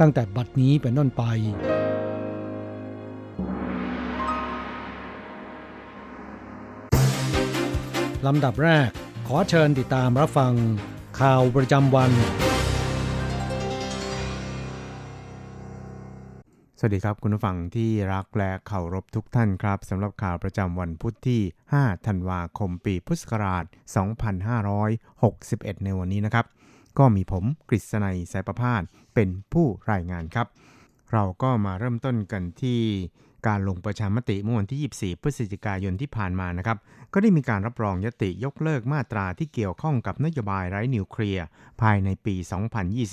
ตั้งแต่บัดนี้เป็นต้นไป ลำดับแรกขอเชิญติดตามรับฟัง ข่าวประจำวัน สวัสดีครับคุณผู้ฟังที่รักและเคารพทุกท่านครับสำหรับข่าวประจำวันพุทธที่ 5 ธันวาคม ปีพุทธศักราช 2561 ในวันนี้นะครับ ก็มีผมกฤษณัยสายประพาสเป็นผู้รายงานครับ เราก็มาเริ่มต้นกันที่การลงประชามติเมื่อวันที่ 24 พฤศจิกายนที่ผ่านมานะครับ ก็ได้มีการรับรองยติยกเลิกมาตราที่เกี่ยวข้องกับนโยบายไร้นิวเคลียร์ภายในปี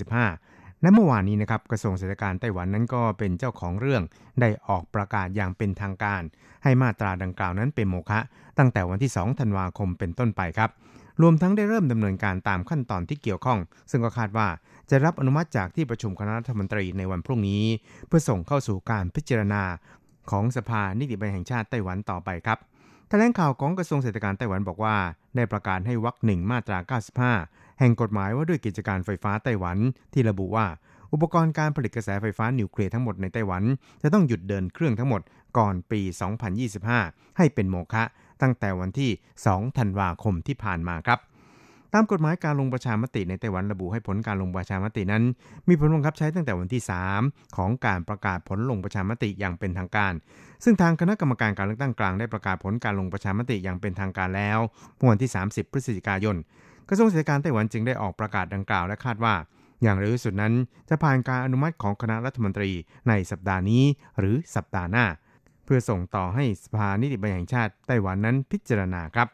2025 และเมื่อวานนี้นะครับกระทรวงเศรษฐการไต้หวันนั้นก็เป็นเจ้าของเรื่องได้ออกประกาศอย่างเป็นทางการ ให้มาตราดังกล่าวนั้นเป็นโมฆะตั้งแต่วันที่ 2 ธันวาคมเป็นต้นไปครับ รวมทั้งได้เริ่มดำเนินการตามขั้นตอนที่เกี่ยวข้อง ซึ่งก็คาดว่าจะรับอนุมัติจากที่ประชุมคณะรัฐมนตรีในวันพรุ่งนี้ เพื่อส่งเข้าสู่การพิจารณาของสภานิติบัญญัติแห่งชาติไต้หวันต่อไปครับแถลงข่าวของกระทรวงเศรษฐการไต้หวันบอกว่า ได้ประกาศให้วรรคหนึ่งมาตรา 95 แห่งกฎหมายว่าด้วยกิจการไฟฟ้าไต้หวันที่ระบุว่า อุปกรณ์การผลิตกระแสไฟฟ้านิวเคลียร์ทั้งหมดในไต้หวัน จะต้องหยุดเดินเครื่องทั้งหมดก่อนปี 2025 ให้เป็นโมฆะ ตั้งแต่วันที่ 2 ธันวาคมที่ผ่านมาครับ ตามกฎหมายการลงประชามติในไต้หวันระบุให้ผลการลงประชามตินั้น มีผลบังคับใช้ตั้งแต่วันที่ 3 ของการประกาศผลลงประชามติอย่างเป็นทางการ ซึ่งทางคณะกรรมการการเลือกตั้งกลางได้ประกาศผลการลงประชามติอย่างเป็นทางการแล้วเมื่อวันที่ 30 พฤศจิกายน กระทรวงเศรษฐการไต้หวันจึงได้ออกประกาศดังกล่าวและคาดว่าอย่างเร็วที่สุดนั้นจะผ่านการอนุมัติของคณะรัฐมนตรีในสัปดาห์นี้หรือสัปดาห์หน้า เพื่อส่งต่อให้สภานิติบัญญัติแห่งชาติไต้หวันนั้นพิจารณาครับ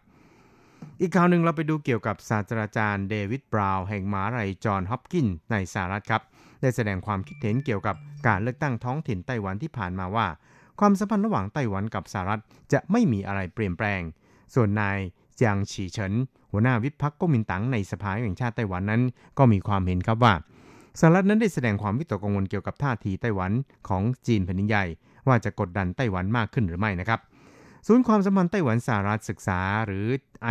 อีกข่าวหนึ่งเราไปดูเกี่ยวกับศาสตราจารย์เดวิดบราวน์แห่งมหาลัยจอห์นฮอปกินในสหรัฐครับ ได้แสดงความคิดเห็นเกี่ยวกับการเลือกตั้งท้องถิ่นไต้หวันที่ผ่านมาว่า ความสัมพันธ์ระหว่างไต้หวันกับสหรัฐจะไม่มีอะไรเปลี่ยนแปลง ส่วนนายจางฉีเฉินหัวหน้าวิพรรคก๊กมินตั๋งในสภาแห่งชาติไต้หวันนั้น ก็มีความเห็นครับว่าสหรัฐนั้นได้แสดงความวิตกกังวลเกี่ยวกับท่าทีไต้หวันของจีนแผ่นดินใหญ่ ว่าจะกดดันไต้หวันมากขึ้นหรือไม่นะครับ ศูนย์ความสัมพันธ์ไต้หวันสหรัฐศึกษาหรือ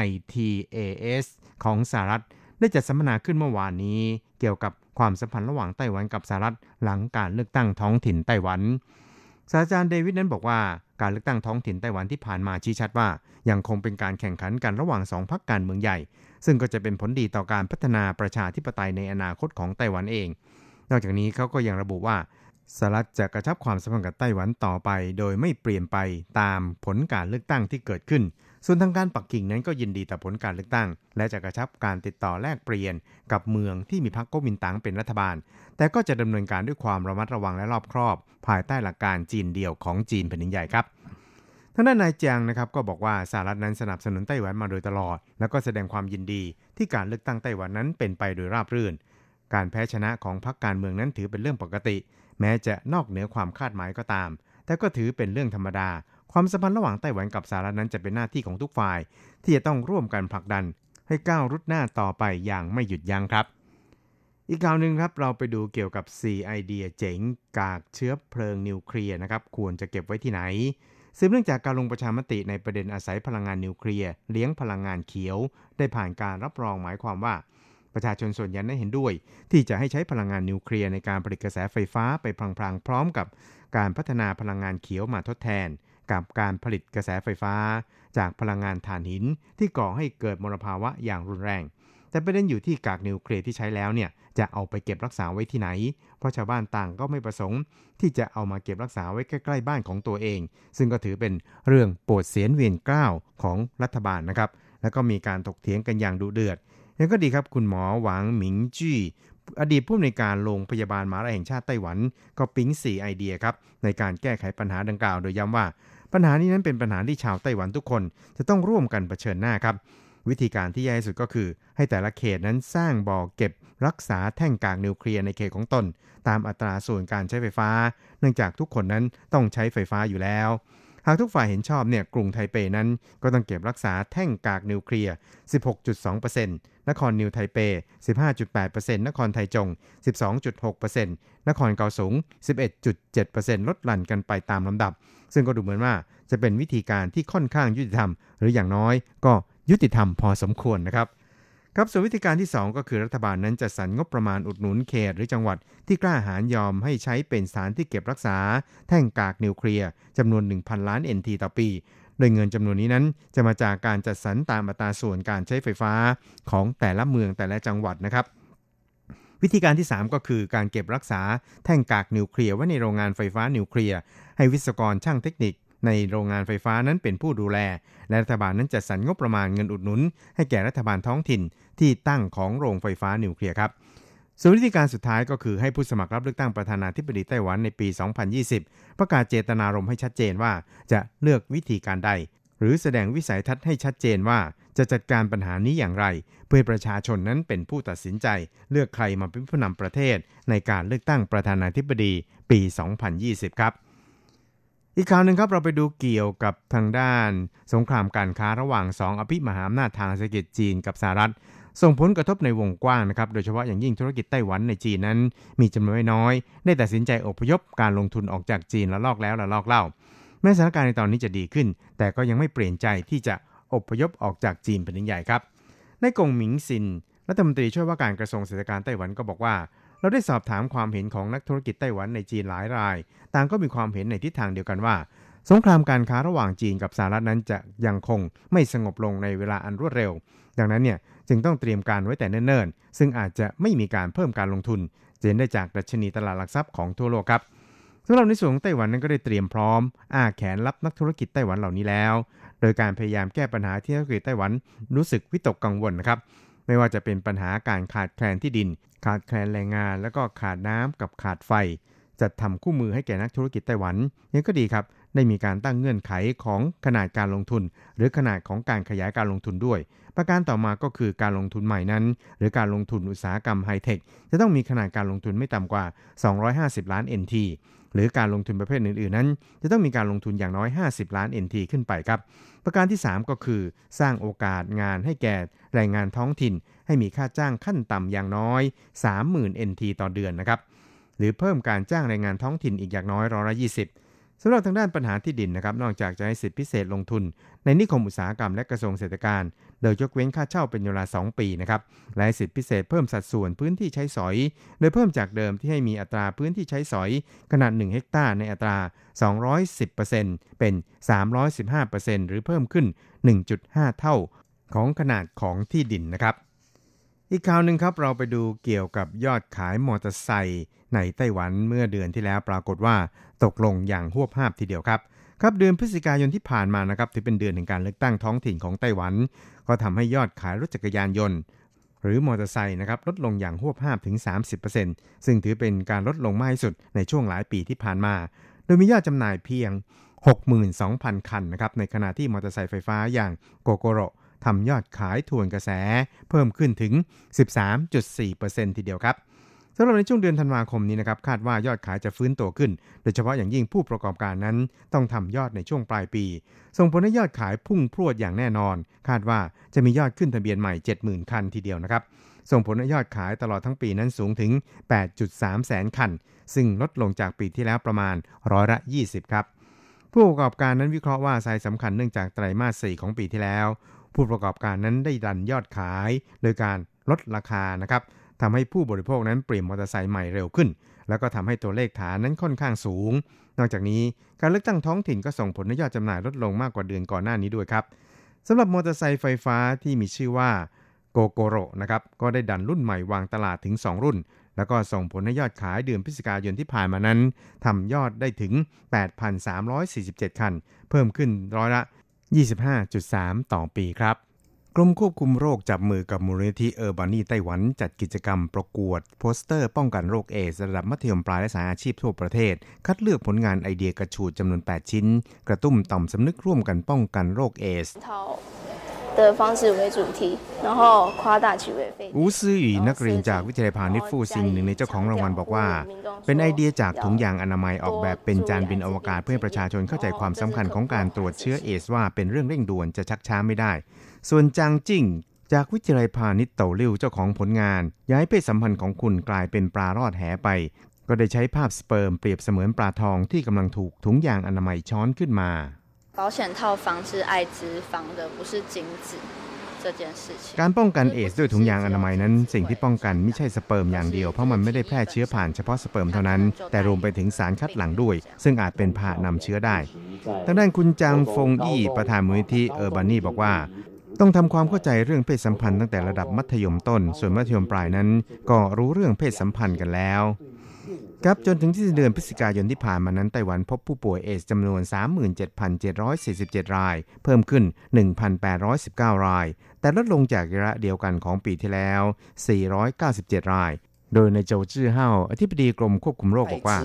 ITAS ของสหรัฐได้จัดสัมมนาขึ้นเมื่อวานนี้ เกี่ยวกับความสัมพันธ์ระหว่างไต้หวันกับสหรัฐหลังการเลือกตั้งท้องถิ่นไต้หวันศาสตราจารย์เดวิดนั้นบอกว่าการเลือกตั้งท้องถิ่นไต้หวันที่ผ่านมาชี้ชัดว่า ยังคงเป็นการแข่งขันกันระหว่างสองพรรคการเมืองใหญ่ ซึ่งก็จะเป็นผลดีต่อการพัฒนาประชาธิปไตยในอนาคตของไต้หวันเอง นอกจากนี้เขาก็ยังระบุว่า สหรัฐจะกระชับความสัมพันธ์กับไต้หวันต่อไป โดยไม่เปลี่ยนไปตามผลการเลือกตั้งที่เกิดขึ้น ส่วนทางการปักกิ่งนั้นก็ยินดีต่อผลการเลือกตั้ง และจะกระชับการติดต่อแลกเปลี่ยน กับเมืองที่มีพรรคก๊กมินตั๋งเป็นรัฐบาล แต่ก็จะดำเนินการด้วยความระมัดระวังและรอบครอบ ภายใต้หลักการจีนเดียวของจีนแผ่นดินใหญ่ครับทางด้านนายเจียงนะครับก็บอกว่าสหรัฐนั้นสนับสนุนไต้หวันมาโดยตลอด แล้วก็แสดงความยินดีที่การเลือกตั้งไต้หวันนั้นเป็นไปโดยราบรื่น การแพ้ชนะของพรรคการเมืองนั้นถือเป็นเรื่องปกติ แม้จะนอกเหนือความคาดหมายก็ตาม แต่ก็ถือเป็นเรื่องธรรมดา ความสัมพันธ์ระหว่างไต้หวันกับสหรัฐนั้นจะเป็นหน้าที่ของทุกฝ่าย ที่จะต้องร่วมกันผลักดัน ให้ก้าวรุดหน้าต่อไปอย่างไม่หยุดยั้งครับ อีกข่าวหนึ่งครับเราไปดูเกี่ยวกับ 4 ไอเดียเจ๋งกากเชื้อเพลิงนิวเคลียร์นะครับควรจะเก็บไว้ที่ไหนสืบเนื่องจากการลงประชามติในประเด็นอาศัยพลังงานนิวเคลียร์เลี้ยงพลังงานเขียว ได้ผ่านการรับรองหมายความว่า ประชาชนส่วนใหญ่ได้เห็นด้วย ที่จะให้ใช้พลังงานนิวเคลียร์ในการผลิตกระแสไฟฟ้าไปพลางๆ พร้อมกับการพัฒนาพลังงานเขียวมาทดแทน กับการผลิตกระแสไฟฟ้า จากพลังงานถ่านหินที่ก่อให้เกิดมลภาวะอย่างรุนแรง แต่ประเด็นอยู่ที่กากนิวเคลียร์ที่ใช้แล้วเนี่ยจะเอาไปเก็บรักษาไว้ที่ไหน เพราะชาวบ้านต่างก็ไม่ประสงค์ ที่จะเอามาเก็บรักษาไว้ใกล้ๆบ้านของตัวเอง ซึ่งก็ถือเป็นเรื่องปวดเสียนเวียนกล้าวของรัฐบาลนะครับ แล้วก็มีการถกเถียงกันอย่างดุเดือด ยังก็ดีครับคุณหมอหวังหมิงจี้อดีตผู้อำนวยการโรงพยาบาลมหาวิทยาลัยแห่งชาติไต้หวัน ก็ปิ๊ง4ไอเดียครับในการแก้ไขปัญหาดังกล่าวโดยย้ำว่า ปัญหานี้นั้นเป็นปัญหาที่ชาวไต้หวันทุกคน จะต้องร่วมกันเผชิญหน้าครับ วิธีการที่แย่ที่สุดก็คือ ให้แต่ละเขตนั้นสร้างบ่อเก็บ รักษาแท่งกากนิวเคลียร์ในเขตของตน ตามอัตราส่วนการใช้ไฟฟ้า เนื่องจากทุกคนนั้นต้องใช้ไฟฟ้าอยู่แล้ว หากทุกฝ่ายเห็นชอบเนี่ยกรุงไทเปนั้นก็ต้องเก็บรักษาแท่งกากนิวเคลียร์ 16.2%นครนิวไทเป 15.8%นครไทจง 12.6%นครเกาสง 11.7%ลดหลั่นกันไปตามลำดับ ซึ่งก็ดูเหมือนว่าจะเป็นวิธีการที่ค่อนข้างยุติธรรม หรืออย่างน้อยก็ยุติธรรมพอสมควรนะครับ ครับส่วนวิธีการที่ 2 ก็คือรัฐบาลนั้นจะสรรงบประมาณอุดหนุนเขตหรือจังหวัดที่กล้าหาญยอมให้ใช้เป็นสถานที่เก็บรักษา แท่งกากนิวเคลียร์จำนวน 1,000 ล้าน NT ต่อปี โดยเงินจำนวนนี้นั้นจะมาจากการจัดสรรตามอัตราส่วนการใช้ไฟฟ้าของแต่ละเมืองแต่ละจังหวัดนะครับวิธีการที่ 3 ก็คือการเก็บรักษาแท่งกากนิวเคลียร์ไว้ในโรงงานไฟฟ้านิวเคลียร์ให้วิศวกรช่างเทคนิค ในโรงงานไฟฟ้านั้นเป็นผู้ดูแล และรัฐบาลนั้นจัดสรรงบประมาณเงินอุดหนุน ให้แก่รัฐบาลท้องถิ่นที่ตั้งของโรงไฟฟ้านิวเคลียร์ครับส่วนวิธีการสุดท้ายก็คือให้ผู้สมัครรับเลือกตั้งประธานาธิบดีไต้หวันในปี 2020 ประกาศเจตนารมณ์ให้ชัดเจนว่าจะเลือกวิธีการใด หรือแสดงวิสัยทัศน์ให้ชัดเจนว่าจะจัดการปัญหานี้อย่างไร เพื่อประชาชนนั้นเป็นผู้ตัดสินใจ เลือกใครมาเป็นผู้นำประเทศในการเลือกตั้งประธานาธิบดีปี 2020 ครับ อีกข่าวหนึ่งครับเราไปดูเกี่ยวกับทางด้าน สงครามการค้าระหว่างสองอภิมหาอำนาจทางเศรษฐกิจจีนกับสหรัฐ ส่งผลกระทบในวงกว้างนะครับโดยเฉพาะอย่างยิ่งธุรกิจไต้หวันในจีนนั้น มีจำนวนไม่น้อย ได้ตัดสินใจอพยพการลงทุนออกจากจีนละลอกแล้วละลอกเล่า แม้สถานการณ์ในตอนนี้จะดีขึ้น แต่ก็ยังไม่เปลี่ยนใจที่จะอพยพออกจากจีนเป็นใหญ่ครับในกงหมิงซินรัฐมนตรีช่วยว่าการกระทรวงเศรษฐการไต้หวันก็บอกว่า เราได้สอบถามความเห็นของนักธุรกิจไต้หวันในจีนหลายราย ต่างก็มีความเห็นในทิศทางเดียวกันว่า สงครามการค้าระหว่างจีนกับสหรัฐนั้นจะยังคงไม่สงบลงในเวลาอันรวดเร็ว ดังนั้นเนี่ยจึงต้องเตรียมการไว้แต่เนิ่นๆ ซึ่งอาจจะไม่มีการเพิ่มการลงทุนเจนได้จากดัชนีตลาดหลักทรัพย์ของทั่วโลกครับสำหรับในส่วนของไต้หวันนั้นก็ได้เตรียมพร้อม อ้าแขนรับนักธุรกิจไต้หวันเหล่านี้แล้ว โดยการพยายามแก้ปัญหาที่นักธุรกิจไต้หวันรู้สึกวิตกกังวลนะครับ ไม่ว่าจะเป็นปัญหาการขาดแคลนที่ดิน ขาดแคลนแรงงาน แล้วก็ขาดน้ำกับขาดไฟ จัดทำคู่มือให้แก่นักธุรกิจไต้หวันยังก็ดีครับ ได้มีการตั้งเงื่อนไขของขนาดการลงทุน หรือขนาดของการขยายการลงทุนด้วย ประการต่อมาก็คือการลงทุนใหม่นั้น หรือการลงทุนอุตสาหกรรมไฮเทคจะต้องมีขนาดการลงทุนไม่ต่ำกว่า 250 ล้าน NT หรือการลงทุนประเภทอื่นๆนั้น จะต้องมีการลงทุนอย่างน้อย 50 ล้าน NT ขึ้นไปครับ ประการที่ 3 ก็คือ สร้างโอกาสงานให้แก่แรงงานท้องถิ่น ให้มีค่าจ้างขั้นต่ำอย่างน้อย 30,000 NT ต่อเดือนนะครับหรือเพิ่มการจ้างแรงงานท้องถิ่นอีกอย่างน้อยร้อยละ20สำหรับทางด้านปัญหาที่ดินนะครับ นอกจากจะให้สิทธิพิเศษลงทุน ในนิคมอุตสาหกรรมและกระทรวงเศรษฐการ โดยยกเว้นค่าเช่าเป็นเวลา 2 ปีนะครับและสิทธิพิเศษเพิ่มสัดส่วนพื้นที่ใช้สอย โดยเพิ่มจากเดิมที่ให้มีอัตราพื้นที่ใช้สอย ขนาด 1 เฮกตาร์ในอัตรา 210%เป็น 315%หรือเพิ่มขึ้น 1.5 เท่าของขนาดของที่ดินนะครับ อีกข่าวหนึ่งครับเราไปดูเกี่ยวกับยอดขายมอเตอร์ไซค์ในไต้หวันเมื่อเดือนที่แล้วปรากฏว่าตกลงอย่างหวบห้าบทีเดียวครับ ครับเดือนพฤศจิกายนที่ผ่านมานะครับถือเป็นเดือนแห่งการเลือกตั้งท้องถิ่นของไต้หวัน ก็ทำให้ยอดขายรถจักรยานยนต์ หรือมอเตอร์ไซค์นะครับลดลงอย่างหวบห้าบถึง 30%ซึ่งถือเป็นการลดลงมากที่สุดในช่วงหลายปีที่ผ่านมา โดยมียอดจำหน่ายเพียง 62,000 คันนะครับในขณะที่มอเตอร์ไซค์ไฟฟ้าอย่างโกโกโรทำยอดขายทวนกระแส เพิ่มขึ้นถึง 13.4%ทีเดียวครับ สำหรับในช่วงเดือนธันวาคมนี้นะครับคาดว่ายอดขายจะฟื้นตัวขึ้น โดยเฉพาะอย่างยิ่งผู้ประกอบการนั้น ต้องทำยอดในช่วงปลายปี ส่งผลให้ยอดขายพุ่งพรวดอย่างแน่นอน คาดว่าจะมียอดขึ้นทะเบียนใหม่ 70,000 คันทีเดียวนะครับส่งผลให้ยอดขายตลอดทั้งปีนั้นสูงถึง 8.3 แสนคัน ซึ่งลดลงจากปีที่แล้วประมาณร้อยละ 20 ครับ ผู้ประกอบการนั้นวิเคราะห์ว่าสายสำคัญเนื่องจากไตรมาส 4 ของปีที่แล้ว ผู้ประกอบการนั้นได้ดันยอดขาย โดยการลดราคานะครับ ทำให้ผู้บริโภคนั้นเปลี่ยนมอเตอร์ไซค์ใหม่เร็วขึ้น แล้วก็ทำให้ตัวเลขฐานนั้นค่อนข้างสูง นอกจากนี้การเลือกตั้งท้องถิ่นก็ส่งผลให้ยอดจำหน่ายลดลงมากกว่าเดือนก่อนหน้านี้ด้วยครับสำหรับมอเตอร์ไซค์ไฟฟ้าที่มีชื่อว่าโกโกโรนะครับก็ได้ดันรุ่นใหม่วางตลาดถึง 2 รุ่น แล้วก็ส่งผลให้ยอดขายเดือนพฤศจิกายนที่ผ่านมานั้นทำยอดได้ถึง 8,347 คัน เพิ่มขึ้นร้อยละ 25.3 ต่อปีครับ กรมควบคุมโรคจับมือกับมูลนิธิเออร์บานีไต้หวันจัดกิจกรรมประกวดโปสเตอร์ป้องกันโรคเอสระดับมัธยมปลายและสายอาชีพทั่วประเทศ คัดเลือกผลงานไอเดียกระชูดจำนวน 8 ชิ้น กระตุ้มต่อมสำนึกร่วมกันป้องกันโรคเอส的方式为主题，然后夸大其为非。อูซื่ออีนักเรียนจากวิทยาลัยพาณิชย์ฟูซิงหนึ่งในเจ้าของรางวัลบอกว่า เป็นไอเดียจากถุงยางอนามัยออกแบบเป็นจานบินอวกาศเพื่อประชาชนเข้าใจความสำคัญของการตรวจเชื้อเอสว่าเป็นเรื่องเร่งด่วนจะชักช้าไม่ได้ ส่วนจางจิ้งจากวิทยาลัยพาณิชย์เต่าเลี้ยวเจ้าของผลงาน ย้ายเพศสัมพันธ์ของคุณกลายเป็นปลารอดแหไป ก็ได้ใช้ภาพสเปิร์มเปรียบเสมือนปลาทองที่กำลังถูกถุงยางอนามัยช้อนขึ้นมา保险套防治艾滋防的不是精子การป้องกันเอสด้วยถุงยางอนามัยนั้น สิ่งที่ป้องกันไม่ใช่สเปิร์มอย่างเดียวเพราะมันไม่ได้แพร่เชื้อผ่านเฉพาะสเปิร์มเท่านั้น แต่รวมไปถึงสารคัดหลั่งด้วย ซึ่งอาจเป็นพานำเชื้อได้ทางด้านคุณจางฟงอี้ประธานมูลนิธิเออร์บานีบอกว่า ต้องทำความเข้าใจเรื่องเพศสัมพันธ์ตั้งแต่ระดับมัธยมต้น ส่วนมัธยมปลายนั้น ก็รู้เรื่องเพศสัมพันธ์กันแล้วครับจนถึงที่เดือนพฤศจิกายนที่ผ่านมานั้นไต้หวันพบผู้ป่วยเอสจำนวน 37,747 ราย เพิ่มขึ้น 1,819 ราย แต่ลดลงจากระยะเดียวกันของปีที่แล้ว 497 ราย โดยในโจจื้อเฮาอธิบดีกรมควบคุมโรคบอกว่า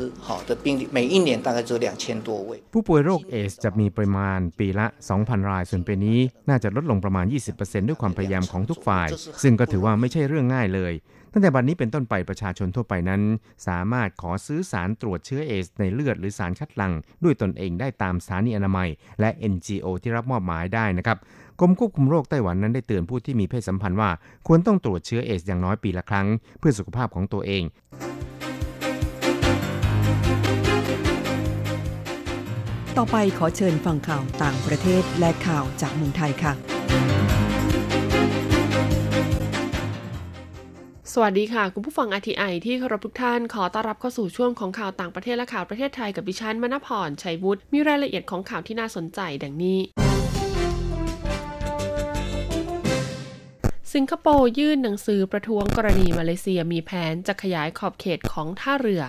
ผู้ป่วยโรคเอสจะมีปริมาณปีละ 2,000 ราย ส่วนปีนี้ น่าจะลดลงประมาณ 20%ด้วยความพยายามของทุกฝ่าย ซึ่งก็ถือว่าไม่ใช่เรื่องง่ายเลย ตั้งแต่บัดนนี้เป็นต้นไปประชาชนทั่วไปนั้น สามารถขอซื้อสารตรวจเชื้อเอสในเลือดหรือสารคัดหลั่งด้วยตนเองได้ตามสถานีอนามัย และ NGO ที่รับมอบหมายได้นะครับกรมควบคุมโรคไต้หวันนั้นได้เตือนผู้ที่มีเพศสัมพันธ์ว่า ควรต้องตรวจเชื้อเอสอย่างน้อยปีละครั้ง เพื่อสุขภาพของตัวเองต่อไปขอเชิญฟังข่าวต่างประเทศและข่าวจากเมืองไทยค่ะ สวัสดีค่ะ คุณผู้ฟัง RTI ที่เคารพทุกท่านขอต้อนรับเข้าสู่ช่วงของข่าวต่างประเทศและข่าวประเทศไทยกับดิฉันมณพรชัยวุฒิมีรายละเอียดของข่าวที่น่าสนใจดังนี้ สิงคโปร์ยื่นหนังสือประท้วงกรณีมาเลเซียมีแผนจะขยายขอบเขตของท่าเรือ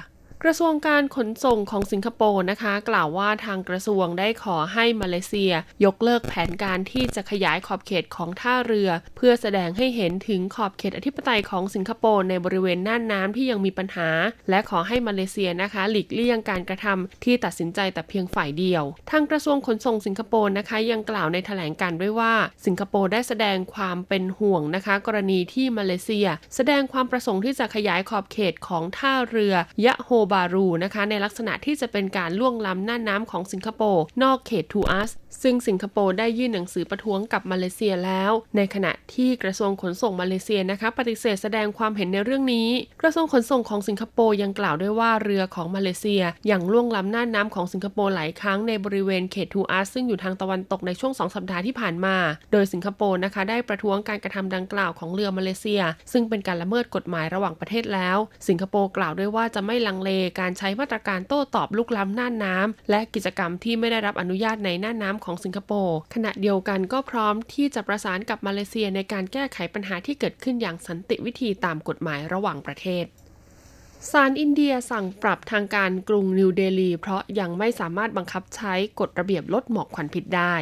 กระทรวงการขนส่งของสิงคโปร์นะคะ กล่าวว่าทางกระทรวงได้ขอให้มาเลเซีย ยกเลิกแผนการที่จะขยายขอบเขตของท่าเรือ เพื่อแสดงให้เห็นถึงขอบเขตอธิปไตยของสิงคโปร์ในบริเวณน่านน้ำที่ยังมีปัญหา และขอให้มาเลเซียนะคะ หลีกเลี่ยงการกระทำที่ตัดสินใจแต่เพียงฝ่ายเดียว ทางกระทรวงขนส่งสิงคโปร์นะคะ ยังกล่าวในแถลงการ์ด้วยว่า สิงคโปร์ได้แสดงความเป็นห่วงนะคะ กรณีที่มาเลเซีย แสดงความประสงค์ที่จะขยายขอบเขตของท่าเรือยะโฮบารูนะคะในลักษณะที่จะเป็นการล่วงล้ำน่านน้ำของสิงคโปร์นอกเขตทูอัส ซึ่งสิงคโปร์ได้ยื่นหนังสือประท้วงกับมาเลเซียแล้ว ในขณะที่กระทรวงขนส่งมาเลเซียนะคะ ปฏิเสธแสดงความเห็นในเรื่องนี้ กระทรวงขนส่งของสิงคโปร์ยังกล่าวด้วยว่าเรือของมาเลเซียยังล่วงล้ำน่านน้ำของสิงคโปร์หลายครั้งในบริเวณเขตทูอัสซึ่งอยู่ทางตะวันตกในช่วงสองสัปดาห์ที่ผ่านมา โดยสิงคโปร์นะคะได้ประท้วงการกระทำดังกล่าวของเรือมาเลเซีย ซึ่งเป็นการละเมิดกฎหมายระหว่างประเทศแล้ว สิงคโปร์กล่าวด้วยว่าจะไม่ลังเลการใช้มาตรการโต้ตอบรุกล้ำน่านน้ำและกิจกรรมที่ไม่ได้รับอนุญาตในน่านน้ำของสิงคโปร์ขณะเดียวกันก็พร้อมที่จะประสานกับมาเลเซียในการแก้ไขปัญหาที่เกิดขึ้นอย่างสันติวิธีตามกฎหมายระหว่างประเทศศาลอินเดียสั่งปรับทางการกรุงนิวเดลี เพราะยังไม่สามารถบังคับใช้กฎระเบียบลดหมอกควันพิษได้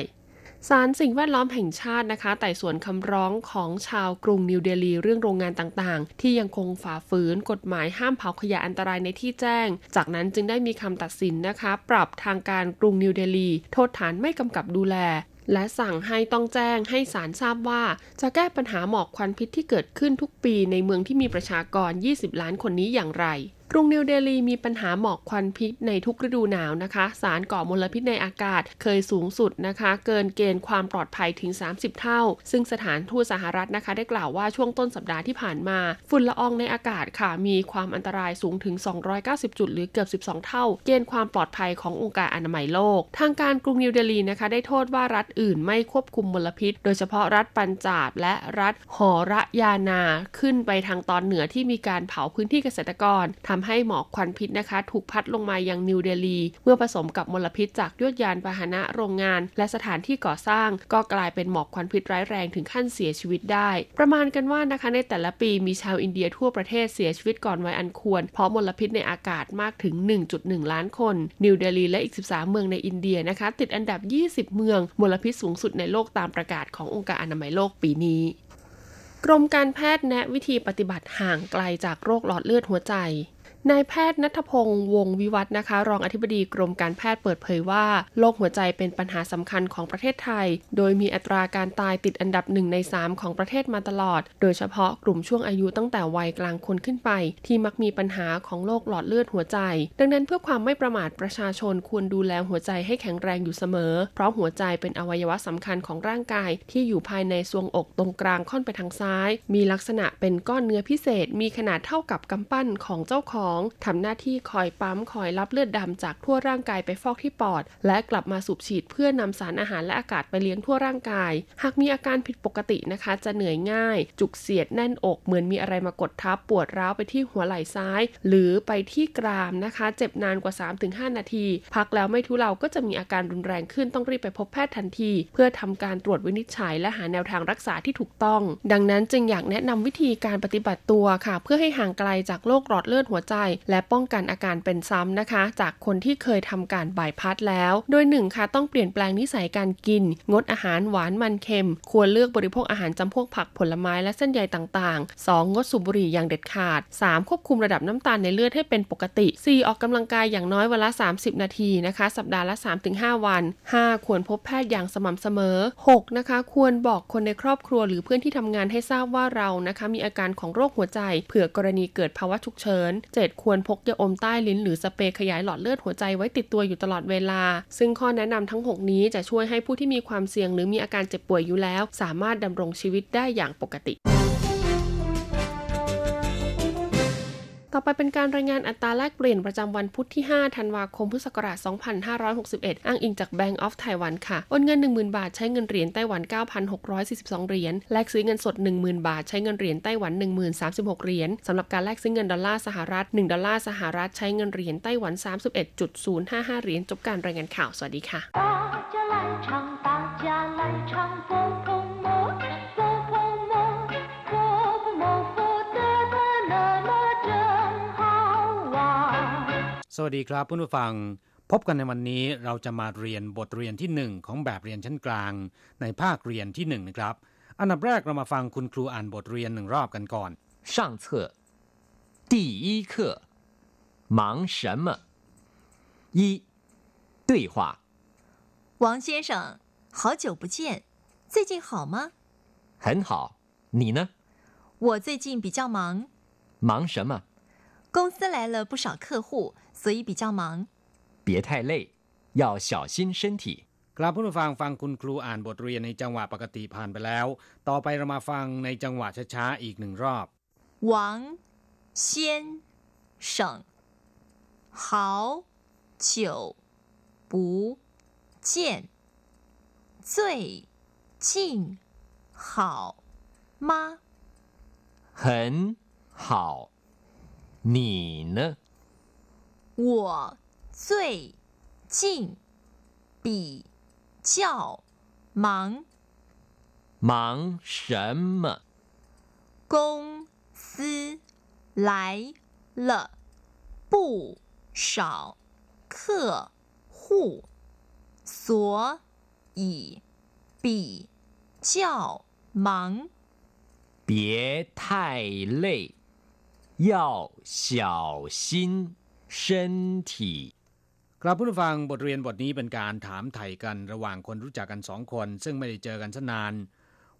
ศาลสิ่งแวดล้อมแห่งชาตินะคะ ไต่สวนคำร้องของชาวกรุงนิวเดลี เรื่องโรงงานต่างๆ ที่ยังคงฝ่าฝืนกฎหมายห้ามเผาขยะอันตรายในที่แจ้ง จากนั้นจึงได้มีคำตัดสินนะคะ ปรับทางการกรุงนิวเดลี โทษฐานไม่กำกับดูแลและสั่งให้ต้องแจ้งให้ศาลทราบว่า จะแก้ปัญหาหมอกควันพิษที่เกิดขึ้นทุกปีในเมืองที่มีประชากร 20 ล้านคนนี้อย่างไร กรุงนิวเดลีมีปัญหาหมอกควันพิษในทุกฤดูหนาวนะคะ สารก่อมลพิษในอากาศเคยสูงสุดนะคะ เกินเกณฑ์ความปลอดภัยถึง 30 เท่า ซึ่งสถานทูตสหรัฐนะคะ ได้กล่าวว่าช่วงต้นสัปดาห์ที่ผ่านมา ฝุ่นละอองในอากาศค่ะ มีความอันตรายสูงถึง 290 จุด หรือเกือบ 12 เท่า เกณฑ์ความปลอดภัยขององค์การอนามัยโลก ทางการกรุงนิวเดลีนะคะ ได้โทษว่ารัฐอื่นไม่ควบคุมมลพิษ โดยเฉพาะรัฐปัญจาบและรัฐหอระยานาขึ้นไปทางตอนเหนือที่มีการเผาพื้นที่เกษตรกรทำให้หมอกควันพิษนะคะ ถูกพัดลงมายังนิวเดลี เมื่อผสมกับมลพิษจากยวดยานพาหนะโรงงาน และสถานที่ก่อสร้าง ก็กลายเป็นหมอกควันพิษร้ายแรงถึงขั้นเสียชีวิตได้ ประมาณกันว่านะคะในแต่ละปีมีชาวอินเดียทั่วประเทศเสียชีวิตก่อนวัยอันควร เพราะมลพิษในอากาศมากถึง 1.1 ล้านคน นิวเดลีและอีก 13 เมืองในอินเดียนะคะ ติดอันดับ 20 เมืองมลพิษสูงสุดในโลกตามประกาศขององค์การอนามัยโลกปีนี้กรมการแพทย์แนะวิธีปฏิบัติห่างไกลจากโรคหลอดเลือดหัวใจ นายแพทย์นัทพงศ์วงวิวัฒน์นะคะ รองอธิบดีกรมการแพทย์เปิดเผยว่าโรคหัวใจเป็นปัญหาสำคัญของประเทศไทย โดยมีอัตราการตายติดอันดับหนึ่งใน 3 ของประเทศมาตลอด โดยเฉพาะกลุ่มช่วงอายุตั้งแต่วัยกลางคนขึ้นไป ที่มักมีปัญหาของโรคหลอดเลือดหัวใจ ดังนั้นเพื่อความไม่ประมาทประชาชนควรดูแลหัวใจให้แข็งแรงอยู่เสมอ เพราะหัวใจเป็นอวัยวะสำคัญของร่างกาย ที่อยู่ภายในทรวงอกตรงกลางค่อนไปทางซ้าย มีลักษณะเป็นก้อนเนื้อพิเศษ มีขนาดเท่ากับกำปั้นของเจ้าของทำหน้าที่คอยปั๊มคอยรับเลือดดำจากทั่วร่างกายไปฟอกที่ปอด และกลับมาสูบฉีดเพื่อนำสารอาหารและอากาศไปเลี้ยงทั่วร่างกาย หากมีอาการผิดปกตินะคะ จะเหนื่อยง่าย จุกเสียดแน่นอกเหมือนมีอะไรมากดทับปวดร้าวไปที่หัวไหล่ซ้าย หรือไปที่กรามนะคะ เจ็บนานกว่า 3-5 นาที พักแล้วไม่ทุเลาก็จะมีอาการรุนแรงขึ้นต้องรีบไปพบแพทย์ทันที เพื่อทำการตรวจวินิจฉัยและหาแนวทางรักษาที่ถูกต้อง ดังนั้นจึงอยากแนะนำวิธีการปฏิบัติตัวค่ะ เพื่อให้ห่างไกลจากโรคหลอดเลือดหัวใจและป้องกันอาการเป็นซ้ำนะคะ จากคนที่เคยทำการบายพัดแล้ว โดยหนึ่งค่ะต้องเปลี่ยนแปลงนิสัยการกิน งดอาหารหวานมันเค็ม ควรเลือกบริโภคอาหารจำพวกผักผลไม้และเส้นใยต่างๆ 2. งดสูบบุหรี่อย่างเด็ดขาด 3. ควบคุมระดับน้ำตาลในเลือดให้เป็นปกติ 4. ออกกำลังกายอย่างน้อยวันละ 30 นาทีนะคะ สัปดาห์ละ 3-5 วัน 5. ควรพบแพทย์อย่างสม่ำเสมอ 6. นะคะ ควรบอกคนในครอบครัวหรือเพื่อนที่ทำงานให้ทราบว่าเรานะคะมีอาการของโรคหัวใจ เผื่อกรณีเกิดภาวะฉุกเฉิน 7. ควรพกยาอมใต้ลิ้นหรือสเปรย์ขยายหลอดเลือดหัวใจไว้ติดตัวอยู่ตลอดเวลา ซึ่งข้อแนะนำทั้ง 6 นี้จะช่วยให้ผู้ที่มีความเสี่ยงหรือมีอาการเจ็บป่วยอยู่แล้ว สามารถดำรงชีวิตได้อย่างปกติ ต่อไปเป็นการรายงานอัตราแลกเปลี่ยนประจำวันพุธที่ 5 ธันวาคม พุทธศักราช 2561 อ้างอิงจาก Bank of Taiwan ค่ะ โอนเงิน 10,000 บาทใช้เงินเหรียญไต้หวัน 9,642 เหรียญ แลกซื้อเงินสด 10,000 บาทใช้เงินเหรียญไต้หวัน 1036 เหรียญ สำหรับการแลกซื้อเงินดอลลาร์สหรัฐ 1 ดอลลาร์สหรัฐใช้เงินเหรียญไต้หวัน 31.055 เหรียญ จบการรายงานข่าว สวัสดีค่ะ สวัสดีครับผู้ฟัง พบกันในวันนี้เราจะมาเรียนบทเรียนที่หนึ่งของแบบเรียนชั้นกลาง ในภาคเรียนที่หนึ่งนะครับ อันดับแรกเรามาฟังคุณครูอ่านบทเรียนหนึ่งรอบกันก่อน 上册第一课忙什么？一对话王先生，好久不见，最近好吗？很好，你呢？我最近比较忙，忙什么？ 公司来了不少客户，所以比较忙。别太累，要小心身体。 ครับผู้ฟังฟังคุณครูอ่านบทเรียนในจังหวะปกติผ่านไปแล้ว ต่อไปเรามาฟังในจังหวะช้าๆอีกหนึ่งรอบ 王先生，好久不见，最近好吗？很好， 你呢？我最近比较忙，忙什么？公司来了不少客户，所以比较忙。别太累，要小心身体。 ครับผู้ฟังบทเรียนบทนี้เป็นการถามไถ่กันระหว่างคนรู้จักกันสองคน ซึ่งไม่ได้เจอกันซะนาน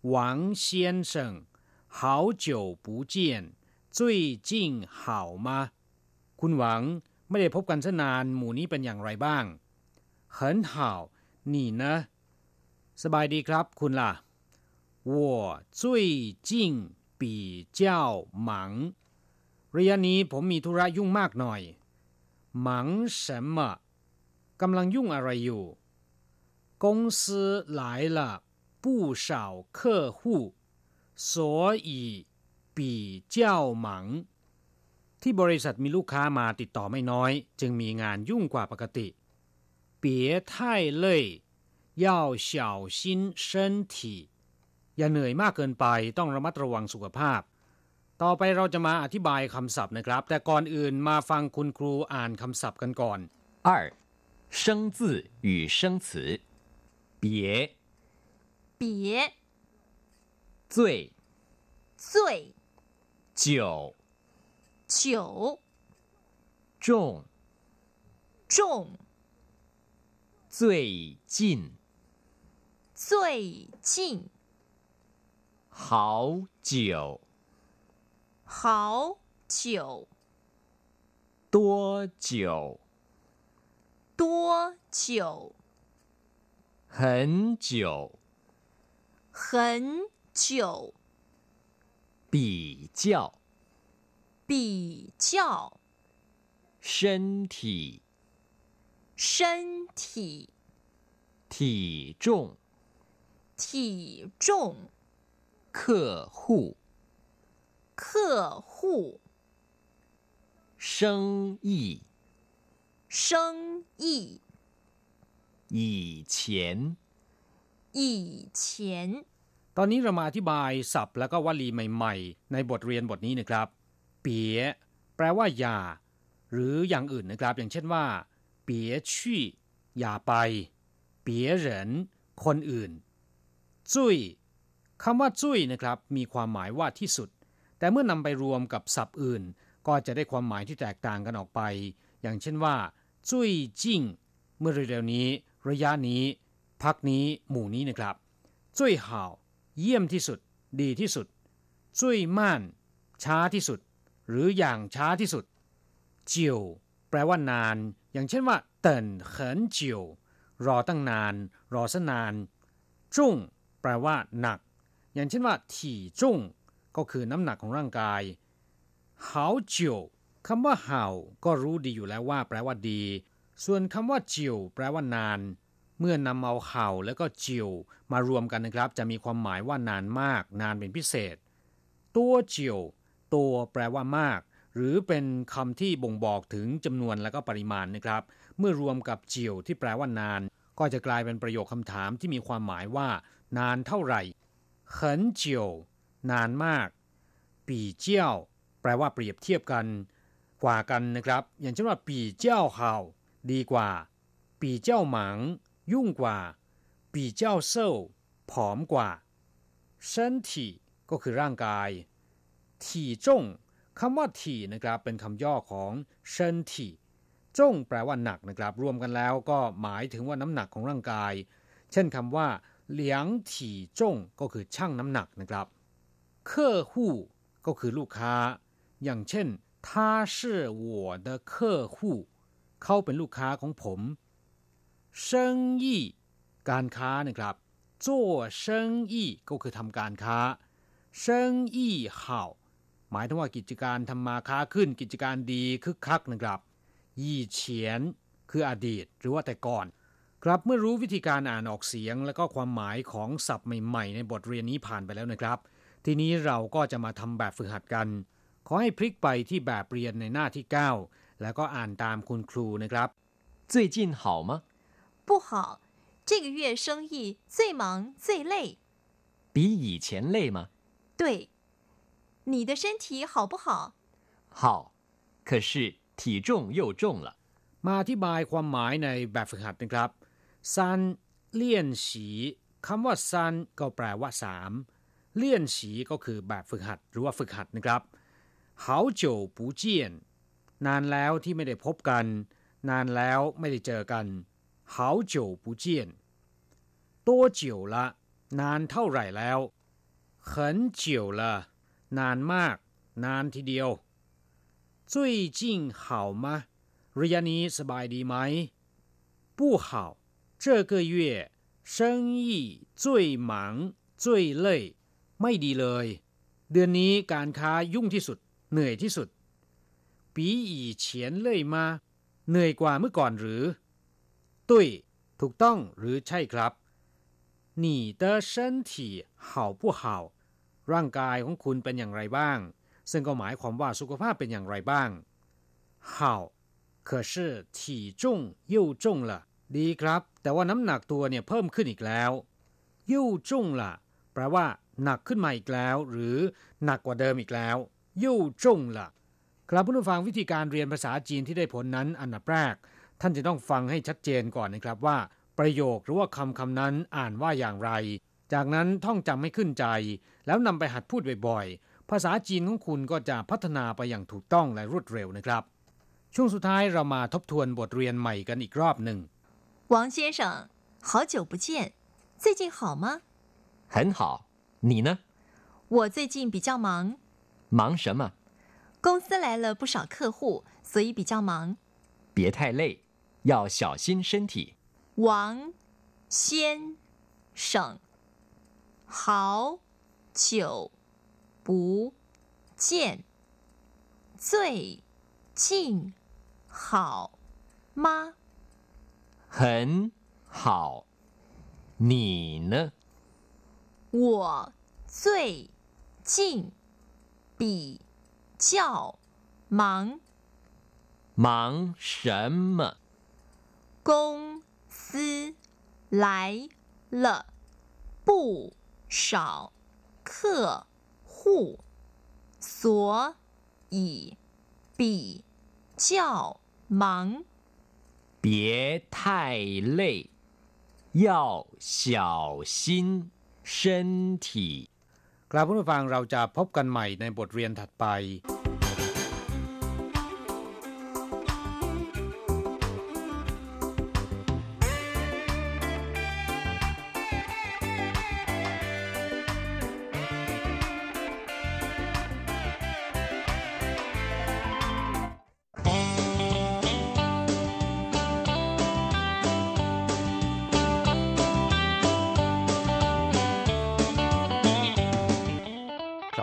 หวังเซียนเซิง好久不见最近好吗คุณหวังไม่ได้พบกันซะนาน หมู่นี้เป็นอย่างไรบ้าง很好你呢สบายดีครับ คุณล่ะ我最近比较忙 ระยะนี้ผมมีธุระยุ่งมากหน่อย忙什么กำลังยุ่งอะไรอยู่公司来了不少客户所以比较忙ที่บริษัทมีลูกค้ามาติดต่อไม่น้อย จึงมีงานยุ่งกว่าปกติ别太累要小心身体อย่าเหนื่อยมากเกินไปต้องระมัดระวังสุขภาพ ต่อไปเราจะมาอธิบายคำศัพท์นะครับ แต่ก่อนอื่นมาฟังคุณครูอ่านคำศัพท์กันก่อน 二生字与生词，别别最最久久重重最近最近好久 好久？多久？多久很久很久比较。比较。身体身体体重体重客户客户生意生意以前以前 ตอนนี้เรามาอธิบายศัพท์แล้วก็วลีใหม่ๆ ในบทเรียนบทนี้นะครับ เปียแปลว่าอย่า หรืออย่างอื่นนะครับ อย่างเช่นว่าเปียชี่อย่าไป เปียเหรินคนอื่น จุ้ยคำว่าจุ้ยนะครับ มีความหมายว่าที่สุด แต่เมื่อนำไปรวมกับศัพท์อื่น ก็จะได้ความหมายที่แตกต่างกันออกไป อย่างเช่นว่าจุ้ยจิ้งเมื่อเร็วๆนี้ ระยะนี้ พักนี้หมู่นี้นะครับจุ้ยห่าวเยี่ยมที่สุด ดีที่สุดจุ้ยม่าน ช้าที่สุด หรืออย่างช้าที่สุดเจียวแปลว่านาน อย่างเช่นว่าเตินเขินเจียวรอตั้งนาน รอซะนานจุ้งแปลว่าหนัก อย่างเช่นว่าถี่จุ้ง ก็คือน้ำหนักของร่างกายหาวเจียวคำว่าหาวก็รู้ดีอยู่แล้วว่าแปลว่าดี ส่วนคำว่าเจียวแปลว่านาน เมื่อนำเอาเห่าแล้วก็เจียวมารวมกันนะครับ จะมีความหมายว่านานมาก นานเป็นพิเศษ ตัวเจียวตัวแปลว่ามาก หรือเป็นคำที่บ่งบอกถึงจำนวนและก็ปริมาณนะครับ เมื่อรวมกับเจียวที่แปลว่านาน ก็จะกลายเป็นประโยคคำถามที่มีความหมายว่า นานเท่าไหร่很久น นานมาก ปีเจี้ยว แปลว่าเปรียบเทียบกัน กว่ากันนะครับ อย่างเช่นว่า ปีเจ้าเฮาดีกว่า ปีเจ้าหมัง ยุ่งกว่า ปีเจ้าเซาผอมกว่า身体ก็คือร่างกาย ถี่จงคำว่าถี่นะครับ เป็นคำย่อของเชินถี่จงแปลว่าหนักนะครับ รวมกันแล้วก็หมายถึงว่าน้ำหนักของร่างกาย เช่นคำว่าเหลียงถี่จงก็คือช่างน้ำหนักนะครับ เคอหู้ก็คือลูกค้า อย่างเช่น他是我的客户เขาเป็นลูกค้าของผม生意การค้านะครับ做生意ก็คือทำการค้า生意好หมายถึงว่ากิจการทำมาค้าขึ้น กิจการดีคึกคักนะครับยี่เฉียนคืออดีต หรือว่าแต่ก่อน ครับเมื่อรู้วิธีการอ่านออกเสียง และก็ความหมายของศัพท์ใหม่ๆ ในบทเรียนนี้ผ่านไปแล้วนะครับ ทีนี้เราก็จะมาทำแบบฝึกหัดกัน ขอให้พลิกไปที่แบบเรียนในหน้าที่ 9 แล้วก็อ่านตามคุณครูนะครับ 最近好吗？不好，这个月生意最忙最累。比以前累吗？对，你的身体好不好？好，可是体重又重了。 มาอธิบายความหมายในแบบฝึกหัดนะครับซันเลี่ยนฉีคำว่าซันก็แปลว่าสาม เลี่ยนฉีก็คือแบบฝึกหัดหรือว่าฝึกหัดนะครับ好久不见นานแล้วที่ไม่ได้พบกัน นานแล้วไม่ได้เจอกัน好久不见多久了นานเท่าไหร่แล้ว很久了นานมาก นานทีเดียว最近好吗ระยะนี้สบายดีไหม不好这个月生意最忙最累 ไม่ดีเลย เดือนนี้การค้ายุ่งที่สุด เหนื่อยที่สุด比以前累吗เหนื่อยกว่าเมื่อก่อนหรือตุ้ยถูกต้องหรือใช่ครับ你的身体好不好ร่างกายของคุณเป็นอย่างไรบ้าง ซึ่งก็หมายความว่าสุขภาพเป็นอย่างไรบ้าง好可是体重又重了ดีครับ แต่ว่าน้ำหนักตัวเนี่ยเพิ่มขึ้นอีกแล้ว又重了แปลว่า หนักขึ้นมาอีกแล้ว หรือหนักกว่าเดิมอีกแล้ว又重了ครับผู้ฟังวิธีการเรียนภาษาจีนที่ได้ผลนั้นอันดับแรก ท่านจะต้องฟังให้ชัดเจนก่อนนะครับว่า ประโยคหรือว่าคำคำนั้นอ่านว่าอย่างไร จากนั้นท่องจำให้ขึ้นใจ แล้วนำไปหัดพูดบ่อยๆ ภาษาจีนของคุณก็จะพัฒนาไปอย่างถูกต้องและรวดเร็วนะครับ ช่วงสุดท้ายเรามาทบทวนบทเรียนใหม่กันอีกรอบหนึ่ง 王先生，好久不见，最近好吗？很好， 你呢？我最近比较忙，忙什么？公司来了不少客户，所以比较忙。别太累，要小心身体。王先生，好久不见，最近好吗？很好，你呢？我最近比较忙，忙什么？公司来了。不少客户，所以比较忙，别太累，要小心身体。กลับผู้ฟังเราจะพบกันใหม่ในบทเรียนถัดไป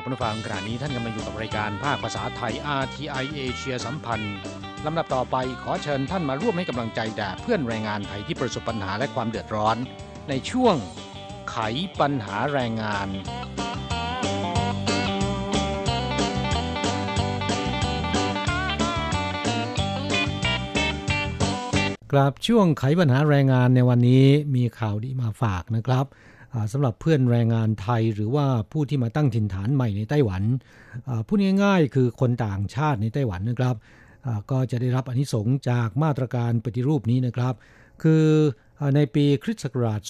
กลับมาฟังขณะนี้ท่านกำลังอยู่กับรายการภาคภาษาไทย RTI เอเชียสัมพันธ์ลำดับต่อไปขอเชิญท่านมาร่วมให้กำลังใจแด่เพื่อนแรงงานไทยที่ประสบปัญหาและความเดือดร้อน ในช่วงไขปัญหาแรงงานกลับช่วงไขปัญหาแรงงานในวันนี้มีข่าวดีมาฝากนะครับ สำหรับเพื่อนแรงงานไทยหรือว่าผู้ที่มาตั้งถิ่นฐานใหม่ในไต้หวันอ่าพูดง่ายๆ คือคนต่างชาติในไต้หวันนะครับอ่าก็จะได้รับอานิสงส์จากมาตรการปฏิรูปนี้นะครับ คืออาในปีคริสต์ศักราช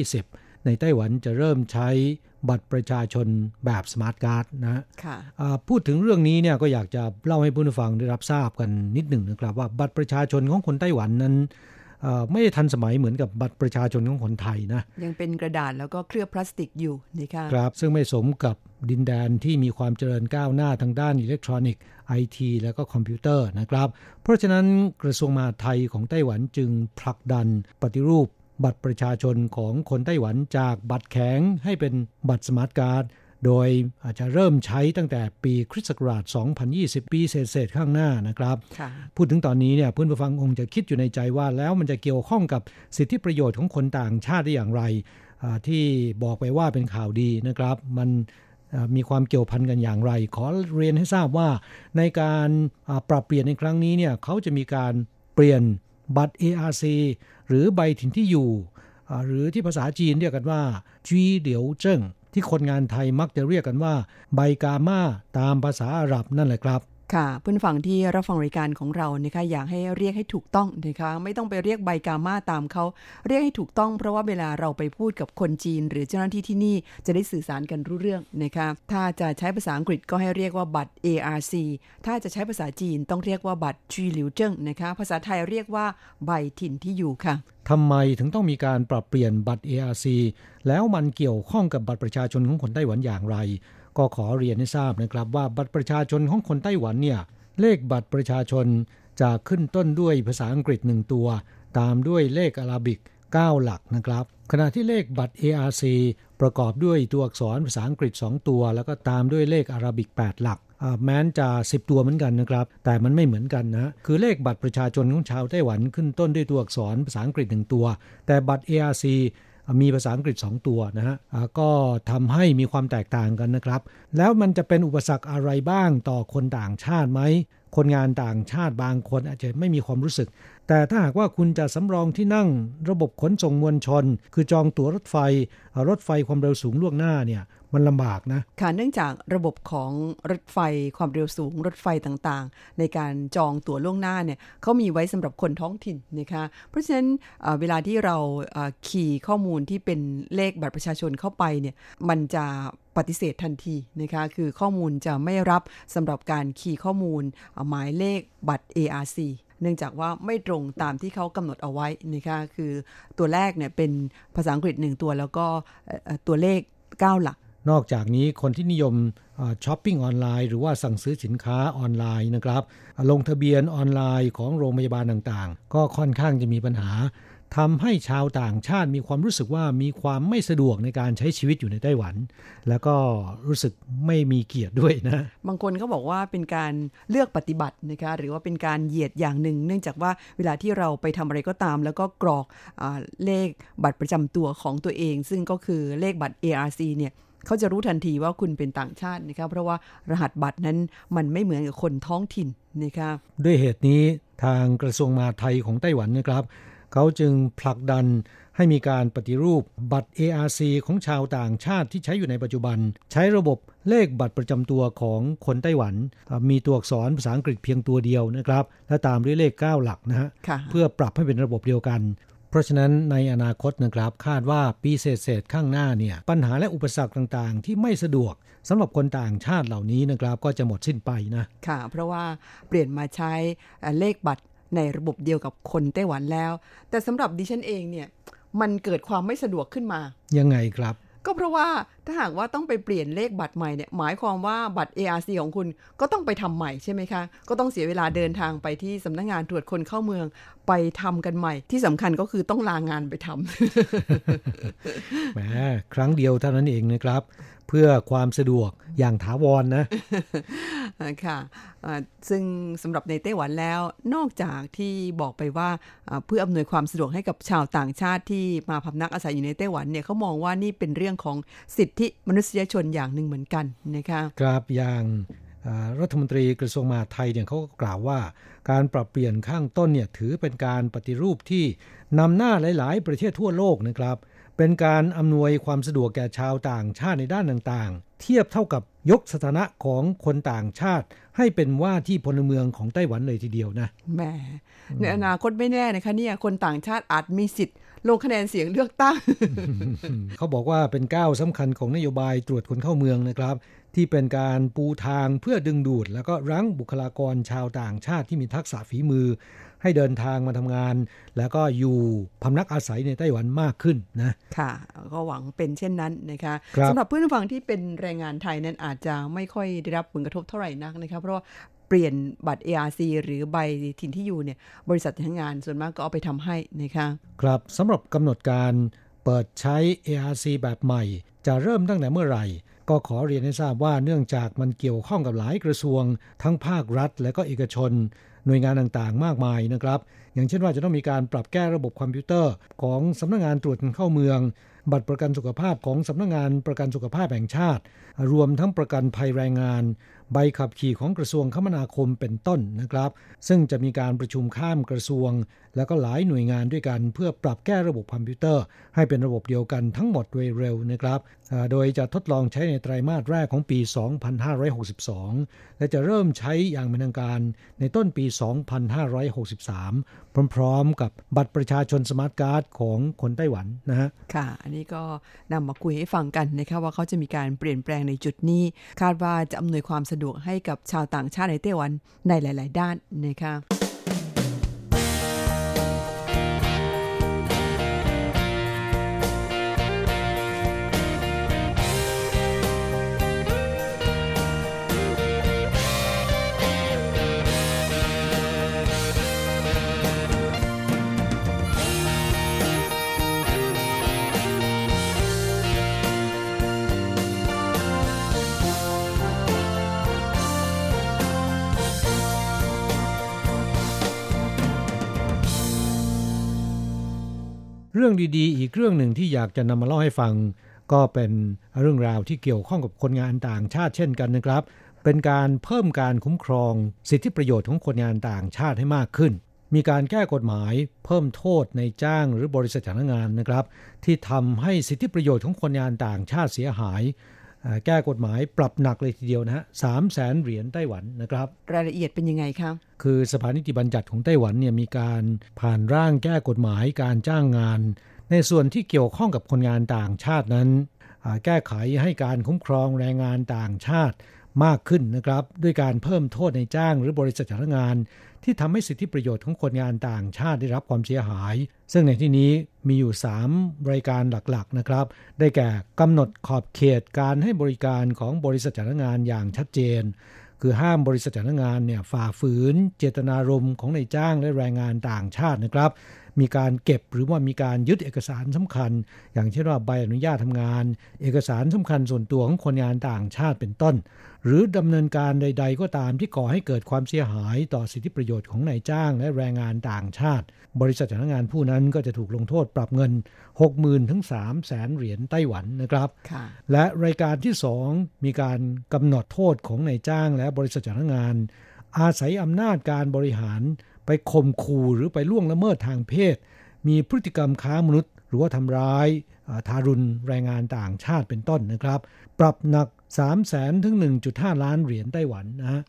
2020 ในไต้หวันจะเริ่มใช้บัตรประชาชนแบบสมาร์ทการ์ดนะค่ะอ่าพูดถึงเรื่องนี้เนี่ยก็อยากจะเล่าให้ผู้ฟังได้รับทราบกันนิดหนึ่งนะครับ ว่าบัตรประชาชนของคนไต้หวันนั้นเอ่อ ไม่ได้ทันสมัยเหมือนกับบัตรประชาชนของคนไทยนะ ยังเป็นกระดาษแล้วก็เคลือบพลาสติกอยู่นะคะครับ ซึ่งไม่สมกับดินแดนที่มีความเจริญก้าวหน้าทางด้านอิเล็กทรอนิกส์ไอทีและก็คอมพิวเตอร์นะครับ เพราะฉะนั้นกระทรวงมหาดไทยของไต้หวันจึงผลักดันปฏิรูปบัตรประชาชนของคนไต้หวันจากบัตรแข็งให้เป็นบัตรสมาร์ทการ์ด โดยอาจจะเริ่มใช้ตั้งแต่ปีคริสต์ศักราช 2020 ปีเศษๆข้างหน้านะครับค่ะพูดถึงตอนนี้เนี่ยเพื่อนผู้ฟังคงจะคิดอยู่ในใจว่าแล้วมันจะเกี่ยวข้องกับสิทธิประโยชน์ของคนต่างชาติได้อย่างไรอ่าที่บอกไปว่าเป็นข่าวดีนะครับ มันอ่ามีความเกี่ยวพันกันอย่างไร ขอเรียนให้ทราบว่าในการอ่าปรับเปลี่ยนในครั้งนี้เนี่ยเขาจะมีการเปลี่ยนบัตร ARC หรือใบถิ่นที่อยู่อ่าหรือที่ภาษาจีนเรียกกันว่าจีเหลียวเจิ้ง ที่คนงานไทยมักจะเรียกกันว่า ใบกามาตามภาษาอาหรับนั่นแหละครับ ค่ะเพื่อนฟังที่รับฟังรายการของเรานะคะอยากให้เรียกให้ถูกต้องนะคะไม่ต้องไปเรียกใบกามาตามเขาเรียกให้ถูกต้อง เพราะว่าเวลาเราไปพูดกับคนจีน หรือเจ้าหน้าที่ที่นี่จะได้สื่อสารกันรู้เรื่องนะคะถ้าจะใช้ภาษาอังกฤษก็ให้เรียกว่าบัตร ARC ถ้าจะใช้ภาษาจีนต้องเรียกว่าบัตรจีหลิวเจิ้งนะคะภาษาไทยเรียกว่าใบถิ่นที่อยู่ค่ะทำไมถึงต้องมีการปรับเปลี่ยนบัตร ARC แล้วมันเกี่ยวข้องกับบัตรประชาชนของคนไต้หวันอย่างไร ก็ขอเรียนให้ทราบนะครับว่าบัตรประชาชนของคนไต้หวันเนี่ยเลขบัตรประชาชนจะขึ้นต้นด้วยภาษาอังกฤษหนึ่งตัว ตามด้วยเลขอาราบิก 9 หลักนะครับ ขณะที่เลขบัตร ARC ประกอบด้วยตัวอักษรภาษาอังกฤษ 2 ตัว แล้วก็ตามด้วยเลขอาราบิก 8 หลักแม้นจะ 10 ตัวเหมือนกันนะครับ แต่มันไม่เหมือนกันนะ คือเลขบัตรประชาชนของชาวไต้หวันขึ้นต้นด้วยตัวอักษรภาษาอังกฤษ 1 ตัว แต่บัตร ARC มีภาษาอังกฤษ 2 ตัวนะฮะก็ทำให้มีความแตกต่างกันนะครับ แล้วมันจะเป็นอุปสรรคอะไรบ้างต่อคนต่างชาติไหมคนงานต่างชาติบางคนอาจจะไม่มีความรู้สึก แต่ถ้าหากว่าคุณจะสำรองที่นั่งระบบขนส่งมวลชน คือจองตั๋วรถไฟ รถไฟความเร็วสูงล่วงหน้าเนี่ยมันลำบากนะ ค่ะเนื่องจากระบบของรถไฟความเร็วสูงรถไฟต่างๆ ในการจองตั๋วล่วงหน้าเนี่ยเขามีไว้สำหรับคนท้องถิ่นนะคะเพราะฉะนั้นเวลาที่เราเอ่อคีย์ข้อมูลที่เป็นเลขบัตรประชาชนเข้าไปเนี่ยมันจะปฏิเสธทันทีนะคะคือข้อมูลจะไม่รับสำหรับการคีย์ข้อมูลหมายเลขบัตร ARC เนื่องจากว่าไม่ตรงตามที่เขากำหนดเอาไว้นะคะคือตัวแรกเนี่ยเป็นภาษาอังกฤษหนึ่งตัวแล้วก็ตัวเลข 9 หลัก นอกจากนี้คนที่นิยมช้อปปิ้งออนไลน์หรือว่าสั่งซื้อสินค้าออนไลน์นะครับ ลงทะเบียนออนไลน์ของโรงพยาบาลต่างๆ ก็ค่อนข้างจะมีปัญหา ทำให้ชาวต่างชาติมีความรู้สึกว่ามีความไม่สะดวกในการใช้ชีวิตอยู่ในไต้หวัน แล้วก็รู้สึกไม่มีเกียรติด้วยนะ บางคนก็บอกว่าเป็นการเลือกปฏิบัตินะคะหรือว่าเป็นการเหยียดอย่างหนึ่ง เนื่องจากว่าเวลาที่เราไปทำอะไรก็ตาม แล้วก็กรอกอาเลขบัตรประจำตัวของตัวเอง ซึ่งก็คือเลขบัตร ARC เนี่ยเขาจะรู้ทันทีว่าคุณเป็นต่างชาตินะคะเพราะว่ารหัสบัตรนั้นมันไม่เหมือนกับคนท้องถิ่นนะคะด้วยเหตุนี้ทางกระทรวงมหาดไทยของไต้หวันนะครับ เขาจึงผลักดันให้มีการปฏิรูปบัตร ARC ของชาวต่างชาติที่ใช้อยู่ในปัจจุบัน ใช้ระบบเลขบัตรประจำตัวของคนไต้หวัน มีตัวอักษรภาษาอังกฤษเพียงตัวเดียวนะครับ และตามด้วยเลข 9 หลักนะฮะค่ะเพื่อปรับให้เป็นระบบเดียวกัน เพราะฉะนั้นในอนาคตนะครับคาดว่าปีเศษๆข้างหน้าเนี่ยปัญหาและอุปสรรคต่างๆ ที่ไม่สะดวกสำหรับคนต่างชาติเหล่านี้นะครับก็จะหมดสิ้นไปนะค่ะ เพราะว่าเปลี่ยนมาใช้เอ่อเลขบัตร ในระบบเดียวกับคนไต้หวันแล้ว แต่สำหรับดิฉันเองเนี่ย มันเกิดความไม่สะดวกขึ้นมา ยังไงครับ ก็เพราะว่าถ้าหากว่าต้องไปเปลี่ยนเลขบัตรใหม่เนี่ยหมายความว่าบัตร ARC ของคุณก็ต้องไปทำใหม่ใช่ไหมคะ ก็ต้องเสียเวลาเดินทางไปที่สำนักงานตรวจคนเข้าเมืองไปทำกันใหม่ ที่สำคัญก็คือต้องลางานไปทำแหมครั้งเดียวเท่านั้นเองนะครับ เพื่อความสะดวกอย่างถาวรนนะค่ะอ่าซึ่งสำหรับในไต้หวันแล้ว นอกจากที่บอกไปว่าอ่าเพื่ออำนวยความสะดวกให้กับชาวต่างชาติที่มาพำนักอาศัยอยู่ในไต้หวันเนี่ยเขามองว่านี่เป็นเรื่องของสิทธิมนุษยชนอย่างหนึ่งเหมือนกันนะคะครับอย่างอ่ารัฐมนตรีกระทรวงมหาดไทยเนี่ยเขาก็กล่าวว่า การปรับเปลี่ยนข้างต้นเนี่ยถือเป็นการปฏิรูปที่นำหน้าหลาย ๆ ประเทศทั่วโลกนะครับ เป็นการอำนวยความสะดวกแก่ชาวต่างชาติในด้านต่างๆ เทียบเท่ากับยกสถานะของคนต่างชาติ ให้เป็นว่าที่พลเมืองของไต้หวันเลยทีเดียวนะแหมในอนาคตไม่แน่นะคะเนี่ยคนต่างชาติอาจมีสิทธิ์ ลงคะแนนเสียงเลือกตั้ง เขาบอกว่าเป็นก้าวสำคัญของนโยบายตรวจคนเข้าเมืองนะครับ ที่เป็นการปูทางเพื่อดึงดูด แล้วก็รั้งบุคลากรชาวต่างชาติที่มีทักษะฝีมือ ให้เดินทางมาทำงาน แล้วก็อยู่พำนักอาศัยในไต้หวันมากขึ้นนะค่ะก็หวังเป็นเช่นนั้นนะคะครับสำหรับเพื่อนผู้ฟังที่เป็นแรงงานไทยนั้นอาจจะไม่ค่อยได้รับผลกระทบเท่าไหร่นักนะคะเพราะว่า เปลี่ยนบัตร ARC หรือใบถิ่นที่อยู่เนี่ยบริษัทจ้างงานส่วนมากก็เอาไปทำให้นะคะครับสำหรับกำหนดการเปิดใช้ ARC แบบใหม่ จะเริ่มตั้งแต่เมื่อไหร่ ก็ขอเรียนให้ทราบว่าเนื่องจากมันเกี่ยวข้องกับหลายกระทรวง ทั้งภาครัฐ และก็เอกชน หน่วยงานต่างๆ มากมายนะครับ อย่างเช่นว่าจะต้องมีการปรับแก้ระบบคอมพิวเตอร์ ของสำนักงานตรวจเข้าเมือง บัตรประกันสุขภาพของสำนักงานประกันสุขภาพแห่งชาติ รวมทั้งประกันภัยแรงงาน ใบขับขี่ของกระทรวงคมนาคมเป็นต้นนะครับ ซึ่งจะมีการประชุมข้ามกระทรวง แล้วก็หลายหน่วยงานด้วยกัน เพื่อปรับแก้ระบบคอมพิวเตอร์ ให้เป็นระบบเดียวกันทั้งหมดโดยเร็วนะครับ โดยจะทดลองใช้ในไตรมาสแรกของปี 2562 และจะเริ่มใช้อย่างเป็นทางการในต้นปี 2563 พร้อมๆ กับบัตรประชาชนสมาร์ทการ์ดของคนไต้หวันนะฮะ ค่ะ อันนี้ก็นำมาคุยให้ฟังกันนะคะว่าเขาจะมีการเปลี่ยนแปลงในจุดนี้ คาดว่าจะอำนวยความสะดวกให้กับชาวต่างชาติในไต้หวันในหลาย ๆ ด้านนะคะ รื่องดีๆ อีกเรื่องหนึ่งที่อยากจะนำมาเล่าให้ฟัง ก็เป็นเรื่องราวที่เกี่ยวข้องกับคนงานต่างชาติเช่นกันนะครับ เป็นการเพิ่มการคุ้มครอง สิทธิประโยชน์ของคนงานต่างชาติให้มากขึ้น มีการแก้กฎหมายเพิ่มโทษในจ้างหรือบริษัทจ้างงานนะครับ ที่ทำให้สิทธิประโยชน์ของคนงานต่างชาติเสียหาย แก้กฎหมายปรับหนักเลยทีเดียวนะฮะสามแสนเหรียญไต้หวันนะครับ รายละเอียดเป็นยังไงคะ คือสภานิติบัญญัติของไต้หวันเนี่ยมีการผ่านร่างแก้กฎหมายการจ้างงาน ในส่วนที่เกี่ยวข้องกับคนงานต่างชาตินั้นอ่าแก้ไขให้การคุ้มครองแรงงานต่างชาติมากขึ้นนะครับ ด้วยการเพิ่มโทษในจ้างหรือบริษัทจ้างงาน ที่ทำให้สิทธิประโยชน์ของคนงานต่างชาติได้รับความเสียหาย ซึ่งในที่นี้มีอยู่ 3 รายการหลักๆนะครับ ได้แก่กำหนดขอบเขตการให้บริการของบริษัทจ้างงานอย่างชัดเจน คือห้ามบริษัทจ้างงานเนี่ยฝ่าฝืน เจตนารมณ์ของนายจ้างและแรงงานต่างชาตินะครับ มีการเก็บหรือว่ามีการยึดเอกสารสำคัญ อย่างเช่นว่าใบอนุญาตทำงาน เอกสารสำคัญส่วนตัวของคนงานต่างชาติเป็นต้น หรือดำเนินการใด ๆ ก็ตามที่ก่อให้เกิดความเสียหายต่อสิทธิประโยชน์ของนายจ้าง และแรงงานต่างชาติ บริษัทจ้างงานผู้นั้นก็จะถูกลงโทษปรับเงิน 60,000ถึง3แสนเหรียญไต้หวันนะครับค่ะและรายการที่ 2 มีการกำหนดโทษของนายจ้างและบริษัทจ้างงาน อาศัยอำนาจการบริหาร ไปข่มขู่หรือไปล่วงละเมิดทางเพศ มีพฤติกรรมค้ามนุษย์ หรือว่าทำร้ายทารุณแรงงานต่างชาติเป็นต้นนะครับ ปรับหนัก 3 0 0แสนถึง 1.5 ล้านเหรียญไต้หวันนะฮะ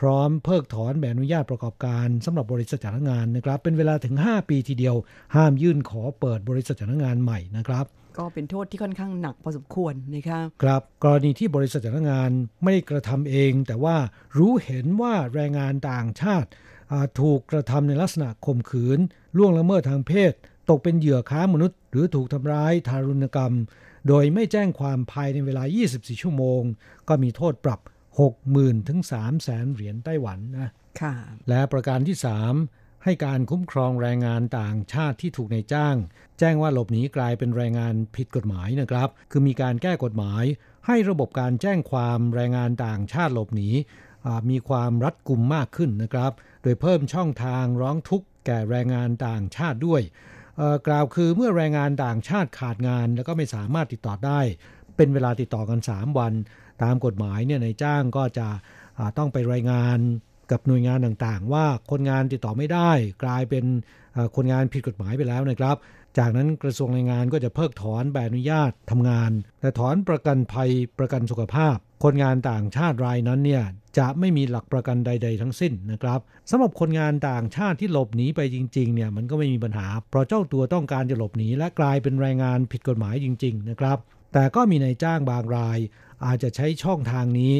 พร้อมเพิกถอนใบอนุญาตประกอบการสำหรับบริษัทจ้างงานนะครับ เป็นเวลาถึง 5 ปีทีเดียว ห้ามยื่นขอเปิดบริษัทจ้างงานใหม่นะครับก็เป็นโทษที่ค่อนข้างหนักพอสมควรนะคะครับกรณีที่บริษัทจ้างงานไม่ได้กระทำเอง แต่ว่ารู้เห็นว่าแรงงานต่างชาติ ถูกกระทำในลักษณะข่มขืน ล่วงละเมิดทางเพศ ตกเป็นเหยื่อค้ามนุษย์ หรือถูกทำร้ายทารุณกรรม โดยไม่แจ้งความภายในเวลา 24 ชั่วโมง ก็มีโทษปรับ 60,000ถึง3แสนเหรียญไต้หวันนะค่ะและประการที่ 3 ให้การคุ้มครองแรงงานต่างชาติที่ถูกในจ้าง แจ้งว่าหลบหนีกลายเป็นแรงงานผิดกฎหมายนะครับ คือมีการแก้กฎหมาย ให้ระบบการแจ้งความแรงงานต่างชาติหลบหนีมีความรัดกุมมากขึ้นนะครับ โดยเพิ่มช่องทางร้องทุกข์แก่แรงงานต่างชาติด้วยกล่าวคือเมื่อแรงงานต่างชาติขาดงาน แล้วก็ไม่สามารถติดต่อได้ เป็นเวลาติดต่อกัน 3 วัน ตามกฎหมายเนี่ยในจ้างก็จะต้องไปรายงานกับหน่วยงานต่างๆ ว่าคนงานติดต่อไม่ได้ กลายเป็นคนงานผิดกฎหมายไปแล้วนะครับ จากนั้นกระทรวงแรงงานก็จะเพิกถอนใบอนุญาตทำงาน และถอนประกันภัยประกันสุขภาพ คนงานต่างชาติรายนั้นเนี่ยจะไม่มีหลักประกันใด ๆ ทั้งสิ้นนะครับสำหรับคนงานต่างชาติที่หลบหนีไปจริงๆเนี่ยมันก็ไม่มีปัญหา เพราะเจ้าตัวต้องการจะหลบหนีและกลายเป็นแรงงานผิดกฎหมายจริง ๆ นะครับ แต่ก็มีนายจ้างบางราย อาจจะใช้ช่องทางนี้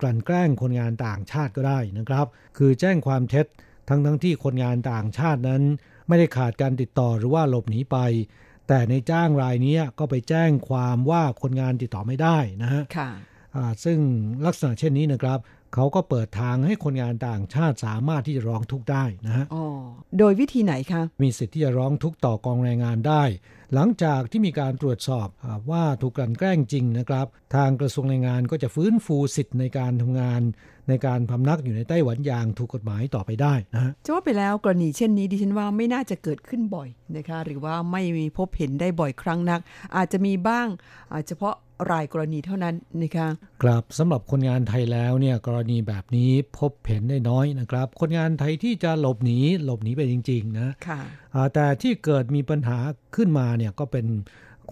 กลั่นแกล้งคนงานต่างชาติก็ได้นะครับ คือแจ้งความเท็จทั้งทั้งที่คนงานต่างชาตินั้น ไม่ได้ขาดการติดต่อหรือว่าหลบหนีไป แต่ในจ้างรายนี้ก็ไปแจ้งความว่าคนงานติดต่อไม่ได้นะฮะ ซึ่งลักษณะเช่นนี้นะครับเขาก็เปิดทางให้คนงานต่างชาติสามารถที่จะร้องทุกข์ได้นะฮะโดยวิธีไหนคะ มีสิทธิ์ที่จะร้องทุกข์ต่อกองแรงงานได้ หลังจากที่มีการตรวจสอบว่าถูกกลั่นแกล้งจริงนะครับ ทางกระทรวงแรงงานก็จะฟื้นฟูสิทธิ์ในการทำงาน ในการพำนักอยู่ในไต้หวันอย่างถูกกฎหมายต่อไปได้นะฮะจะว่าไปแล้วกรณีเช่นนี้ดิฉันว่าไม่น่าจะเกิดขึ้นบ่อยนะคะ หรือว่าไม่มีพบเห็นได้บ่อยครั้งนัก อาจจะมีบ้างเฉพาะ รายกรณีเท่านั้นนะคะครับสำหรับคนงานไทยแล้วเนี่ยกรณีแบบนี้พบเห็นได้น้อยนะครับ คนงานไทยที่จะหลบหนีหลบหนีไปจริง ๆ นะค่ะแต่ที่เกิดมีปัญหาขึ้นมาเนี่ยก็เป็น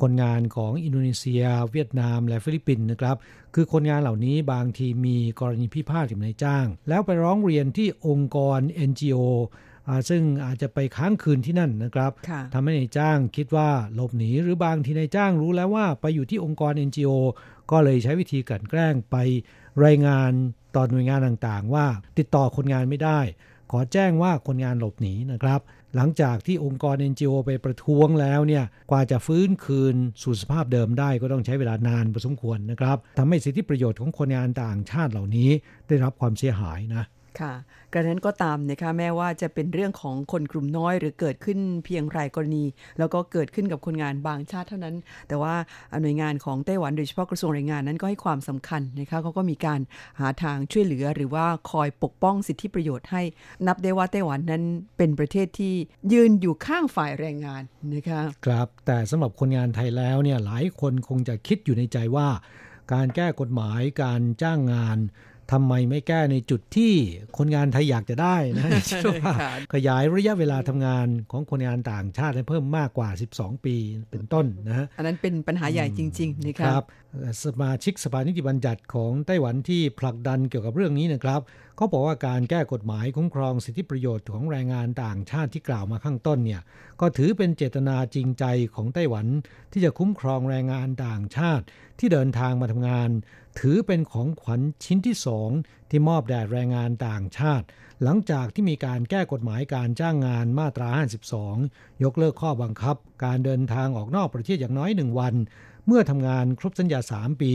คนงานของอินโดนีเซีย เวียดนาม และฟิลิปปินส์นะครับ คือคนงานเหล่านี้บางทีมีกรณีพิพาทกับนายจ้าง แล้วไปร้องเรียนที่องค์กร NGO ซึ่งอาจจะไปค้างคืนที่นั่นนะครับทำให้นายจ้างคิดว่าหลบหนีหรือบางทีนายจ้างรู้แล้วว่าไปอยู่ที่องค์กร NGO ก็เลยใช้วิธีกลั่นแกล้งไปรายงานต่อหน่วยงานต่างๆ ว่าติดต่อคนงานไม่ได้ ขอแจ้งว่าคนงานหลบหนีนะครับ หลังจากที่องค์กร NGO ไปประท้วงแล้วเนี่ยกว่าจะฟื้นคืนสู่สภาพเดิมได้ก็ต้องใช้เวลานานพอสมควรนะครับทำให้สิทธิประโยชน์ของคนงานต่างชาติเหล่านี้ได้รับความเสียหายนะ ค่ะกระนั้นก็ตามนะคะแม้ว่าจะเป็นเรื่องของคนกลุ่มน้อย หรือเกิดขึ้นเพียงรายกรณี แล้วก็เกิดขึ้นกับคนงานบางชาติเท่านั้น แต่ว่าหน่วยงานของไต้หวันโดยเฉพาะกระทรวงแรงงานนั้นก็ให้ความสำคัญนะคะเขาก็มีการหาทางช่วยเหลือหรือว่าคอยปกป้องสิทธิประโยชน์ให้ นับได้ว่าไต้หวันนั้นเป็นประเทศที่ยืนอยู่ข้างฝ่ายแรงงานนะคะครับแต่สำหรับคนงานไทยแล้วเนี่ยหลายคนคงจะคิดอยู่ในใจว่า การแก้กฎหมายการจ้างงาน ทำไมไม่แก้ในจุดที่คนงานไทยอยากจะได้นะขยายระยะเวลาทำงานของคนงานต่างชาติให้เพิ่มมากกว่า 12 ปีเป็นต้นนะฮะอันนั้นเป็นปัญหาใหญ่จริงๆนะครับสมาชิกสภานิติบัญญัติของไต้หวันที่ผลักดันเกี่ยวกับเรื่องนี้นะครับเขาบอกว่าการแก้กฎหมายคุ้มครองสิทธิประโยชน์ของแรงงานต่างชาติที่กล่าวมาข้างต้นเนี่ยก็ถือเป็นเจตนาจริงใจของไต้หวัน ที่จะคุ้มครองแรงงานต่างชาติที่เดินทางมาทำงาน ถือเป็นของขวัญชิ้นที่สองที่มอบแด่แรงงานต่างชาติ หลังจากที่มีการแก้กฎหมายการจ้างงานมาตรา 52 ยกเลิกข้อบังคับ การเดินทางออกนอกประเทศอย่างน้อยหนึ่งวัน เมื่อทำงานครบสัญญา 3 ปี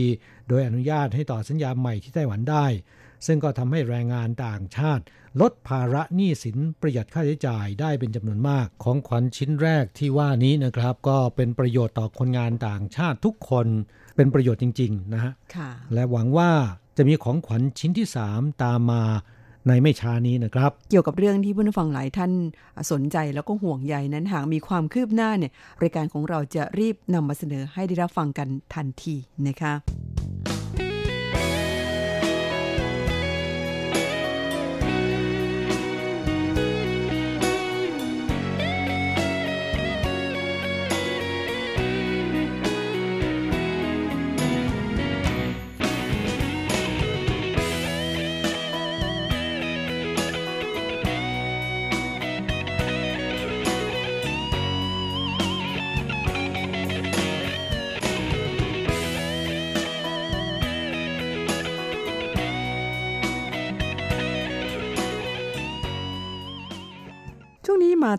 โดยอนุญาตให้ต่อสัญญาใหม่ที่ไต้หวันได้ ซึ่งก็ทำให้แรงงานต่างชาติ ลดภาระหนี้สินประหยัดค่าใช้จ่ายได้เป็นจำนวนมาก ของขวัญชิ้นแรกที่ว่านี้นะครับ ก็เป็นประโยชน์ต่อคนงานต่างชาติทุกคนเป็นประโยชน์จริง ๆ นะฮะและหวังว่าจะมีของขวัญชิ้นที่ 3 ตามมาในไม่ช้านี้นะครับ เกี่ยวกับเรื่องที่ผู้ฟังหลายท่านสนใจแล้วก็ห่วงใยนั้นหากมีความคืบหน้าเนี่ยรายการของเราจะรีบนำมาเสนอให้ได้รับฟังกันทันทีนะคะ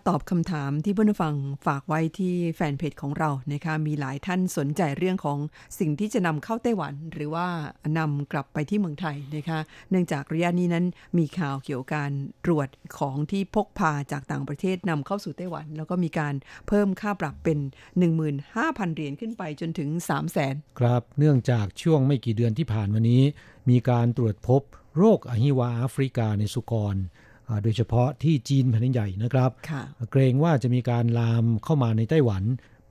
ตอบคำถามที่เพื่อนฟังฝากไว้ที่แฟนเพจของเรานะคะมีหลายท่านสนใจเรื่องของสิ่งที่จะนำเข้าไต้หวัน หรือว่านำกลับไปที่เมืองไทยนะคะเนื่องจากระยะนี้นั้นมีข่าวเกี่ยวกับการตรวจของที่พกพาจากต่างประเทศนำเข้าสู่ไต้หวัน แล้วก็มีการเพิ่มค่าปรับเป็น 15,000เหรียญขึ้นไปจนถึง 3 0 0 0 0 0ครับเนื่องจากช่วงไม่กี่เดือนที่ผ่านมานี้ มีการตรวจพบโรคอหิวาแอฟริกาในสุกร โดยเฉพาะที่จีนแผ่นดินใหญ่นะครับค่ะเกรงว่าจะมีการลามเข้ามาในไต้หวัน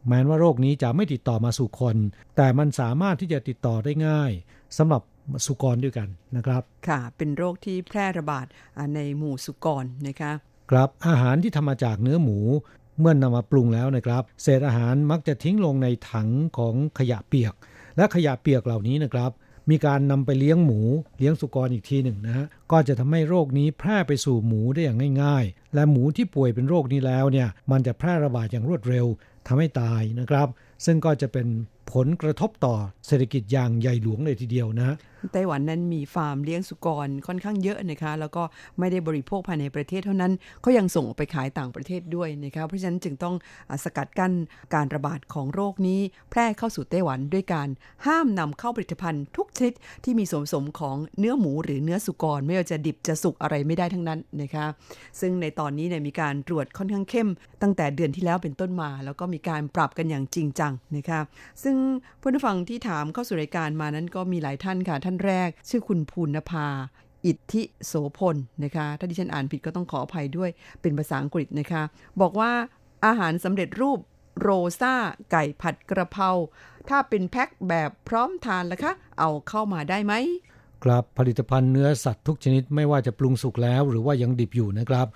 แม้ว่าโรคนี้จะไม่ติดต่อมาสู่คน แต่มันสามารถที่จะติดต่อได้ง่ายสำหรับสุกรด้วยกันนะครับ ค่ะ เป็นโรคที่แพร่ระบาดอ่าในหมู่สุกรนะคะครับอาหารที่ทำมาจากเนื้อหมูเมื่อนำมาปรุงแล้วนะครับ เศษอาหารมักจะทิ้งลงในถังของขยะเปียก และขยะเปียกเหล่านี้นะครับ มีการนำไปเลี้ยงหมูเลี้ยงสุกรอีกทีหนึ่งนะฮะก็จะทำให้โรคนี้แพร่ไปสู่หมูได้อย่างง่าย ๆ และหมูที่ป่วยเป็นโรคนี้แล้วเนี่ยมันจะแพร่ระบาดอย่างรวดเร็วทำให้ตายนะครับ ซึ่งก็จะเป็นผลกระทบต่อเศรษฐกิจอย่างใหญ่หลวงเลยทีเดียวนะ ไต้หวันนั้นมีฟาร์มเลี้ยงสุกรค่อนข้างเยอะนะคะ แล้วก็ไม่ได้บริโภคภายในประเทศเท่านั้นเขายังส่งออกไปขายต่างประเทศด้วยนะคะเพราะฉะนั้นจึงต้องสกัดกั้นการระบาดของโรคนี้ แพร่เข้าสู่ไต้หวันด้วยการห้ามนำเข้าผลิตภัณฑ์ทุกชนิดที่มีส่วนผสมของเนื้อหมูหรือเนื้อสุกร ไม่ว่าจะดิบจะสุกอะไรไม่ได้ทั้งนั้นนะคะ ซึ่งในตอนนี้เนี่ยมีการตรวจค่อนข้างเข้ม ตั้งแต่เดือนที่แล้วเป็นต้นมา แล้วก็มีการปรับกันอย่างจริงจังนะคะซึ่งผู้ฟังที่ถามเข้าสู่รายการมานั้นก็มีหลายท่านค่ะ ท่านแรก ชื่อคุณภูนภา อิทธิโสพลนะคะ ถ้าดิฉันอ่านผิดก็ต้องขออภัยด้วยเป็นภาษาอังกฤษนะคะ บอกว่าอาหารสำเร็จรูปโรซ่าไก่ผัดกระเพราถ้าเป็นแพ็คแบบพร้อมทานล่ะคะ เอาเข้ามาได้ไหมครับผลิตภัณฑ์เนื้อสัตว์ทุกชนิดไม่ว่าจะปรุงสุกแล้ว หรือว่ายังดิบอยู่นะครับ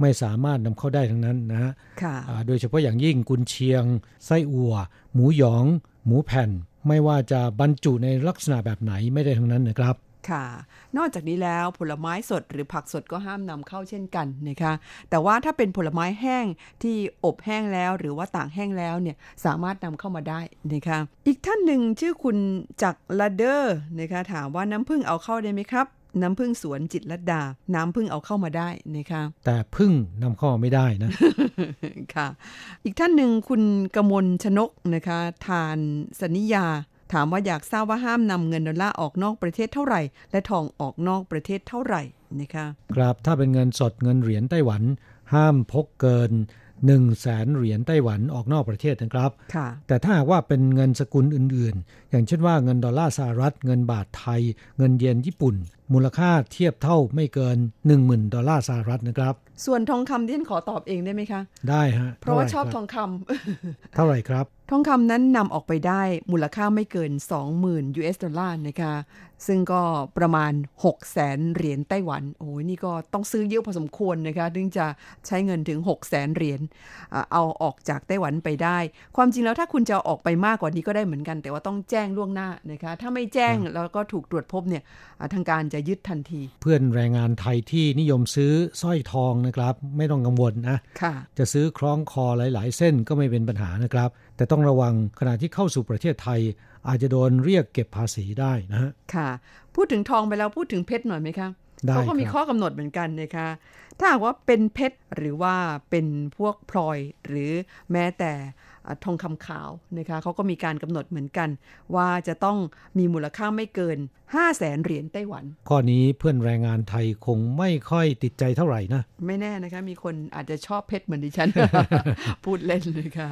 ไม่สามารถนำเข้าได้ทั้งนั้นนะฮะค่ะอ่าโดยเฉพาะอย่างยิ่งกุนเชียง ไส้อั่ว หมูหยอง หมูแผ่นไม่ว่าจะบรรจุในลักษณะแบบไหนไม่ได้ทั้งนั้นนะครับค่ะนอกจากนี้แล้วผลไม้สดหรือผักสดก็ห้ามนำเข้าเช่นกันนะคะ แต่ว่าถ้าเป็นผลไม้แห้งที่อบแห้งแล้วหรือว่าตากแห้งแล้วเนี่ยสามารถนำเข้ามาได้นะคะ อีกท่านหนึ่งชื่อคุณจักรลาเดอร์นะคะถามว่าน้ำผึ้งเอาเข้าได้ไหมครับ น้ำผึ้งสวนจิตรลดา น้ำผึ้งเอาเข้ามาได้นะคะแต่พึ่งนำเข้ามาไม่ได้นะค่ะ อีกท่านหนึ่งคุณกมลชนกนะคะ ทานสนิยาถามว่าอยากทราบว่าห้ามนำเงินดอลลาร์ออกนอกประเทศเท่าไหร่ และทองออกนอกประเทศเท่าไหร่นะคะครับถ้าเป็นเงินสดเงินเหรียญไต้หวัน ห้ามพกเกิน 1 0 0 0 0แสนเหรียญไต้หวันออกนอกประเทศนะครับค่ะแต่ถ้าหากว่าเป็นเงินสกุลอื่นๆ อย่างเช่นว่าเงินดอลลาร์สหรัฐ เงินบาทไทย เงินเยนญี่ปุ่น มูลค่าเทียบเท่าไม่เกิน 10,000 ดอลลาร์สหรัฐนะครับ ส่วนทองคำที่ฉันขอตอบเองได้ไหมคะ ได้ฮะ เพราะว่าชท่อบไหทองคำเท่าไหร่ครับ ทองคำนั้นนำออกไปได้มูลค่าไม่เกิน 20,000 US ดอลลาร์นะคะ ซึ่งก็ประมาณ 6 0แสนเหรียญไต้หวัน โอ้ยนี่ก็ต้องซื้อเยอะพอสมควรนะคะถึงจะใช้เงินถึง 6 0แสนเหรียญอ่าเอาออกจากไต้หวันไปได้ ความจริงแล้วถ้าคุณจะเอาออกไปมากกว่านี้ก็ได้เหมือนกัน แต่ว่าต้องแจ้งล่วงหน้านะคะ ถ้าไม่แจ้งแล้วก็ถูกตรวจพบเนี่ยอ่าทางการจะยึดทันที เพื่อนแรงงานไทยที่นิยมซื้อสร้อยทองนะครับ ไม่ต้องกังวลนะค่ะจะซื้อคล้องคอหลาย ๆ เส้นก็ไม่เป็นปัญหานะครับ แต่ต้องระวังขณะที่เข้าสู่ประเทศไทย อาจจะโดนเรียกเก็บภาษีได้นะฮะค่ะ พูดถึงทองไปแล้วพูดถึงเพชรหน่อยไหมคะได้เขาก็มีครับข้อกำหนดเหมือนกันนะคะถ้าหากว่าเป็นเพชรหรือว่าเป็นพวกพลอยหรือแม้แต่อ่า ทองคำขาวนะคะเขาก็มีการกำหนดเหมือนกัน ว่าจะต้องมีมูลค่าไม่เกิน 5 0 0แสนเหรียญไต้หวัน ข้อนี้เพื่อนแรงงานไทยคงไม่ค่อยติดใจเท่าไหร่นะ ไม่แน่นะคะ มีคนอาจจะชอบเพชรเหมือนดิฉัน พูดเล่นเลยค่ะ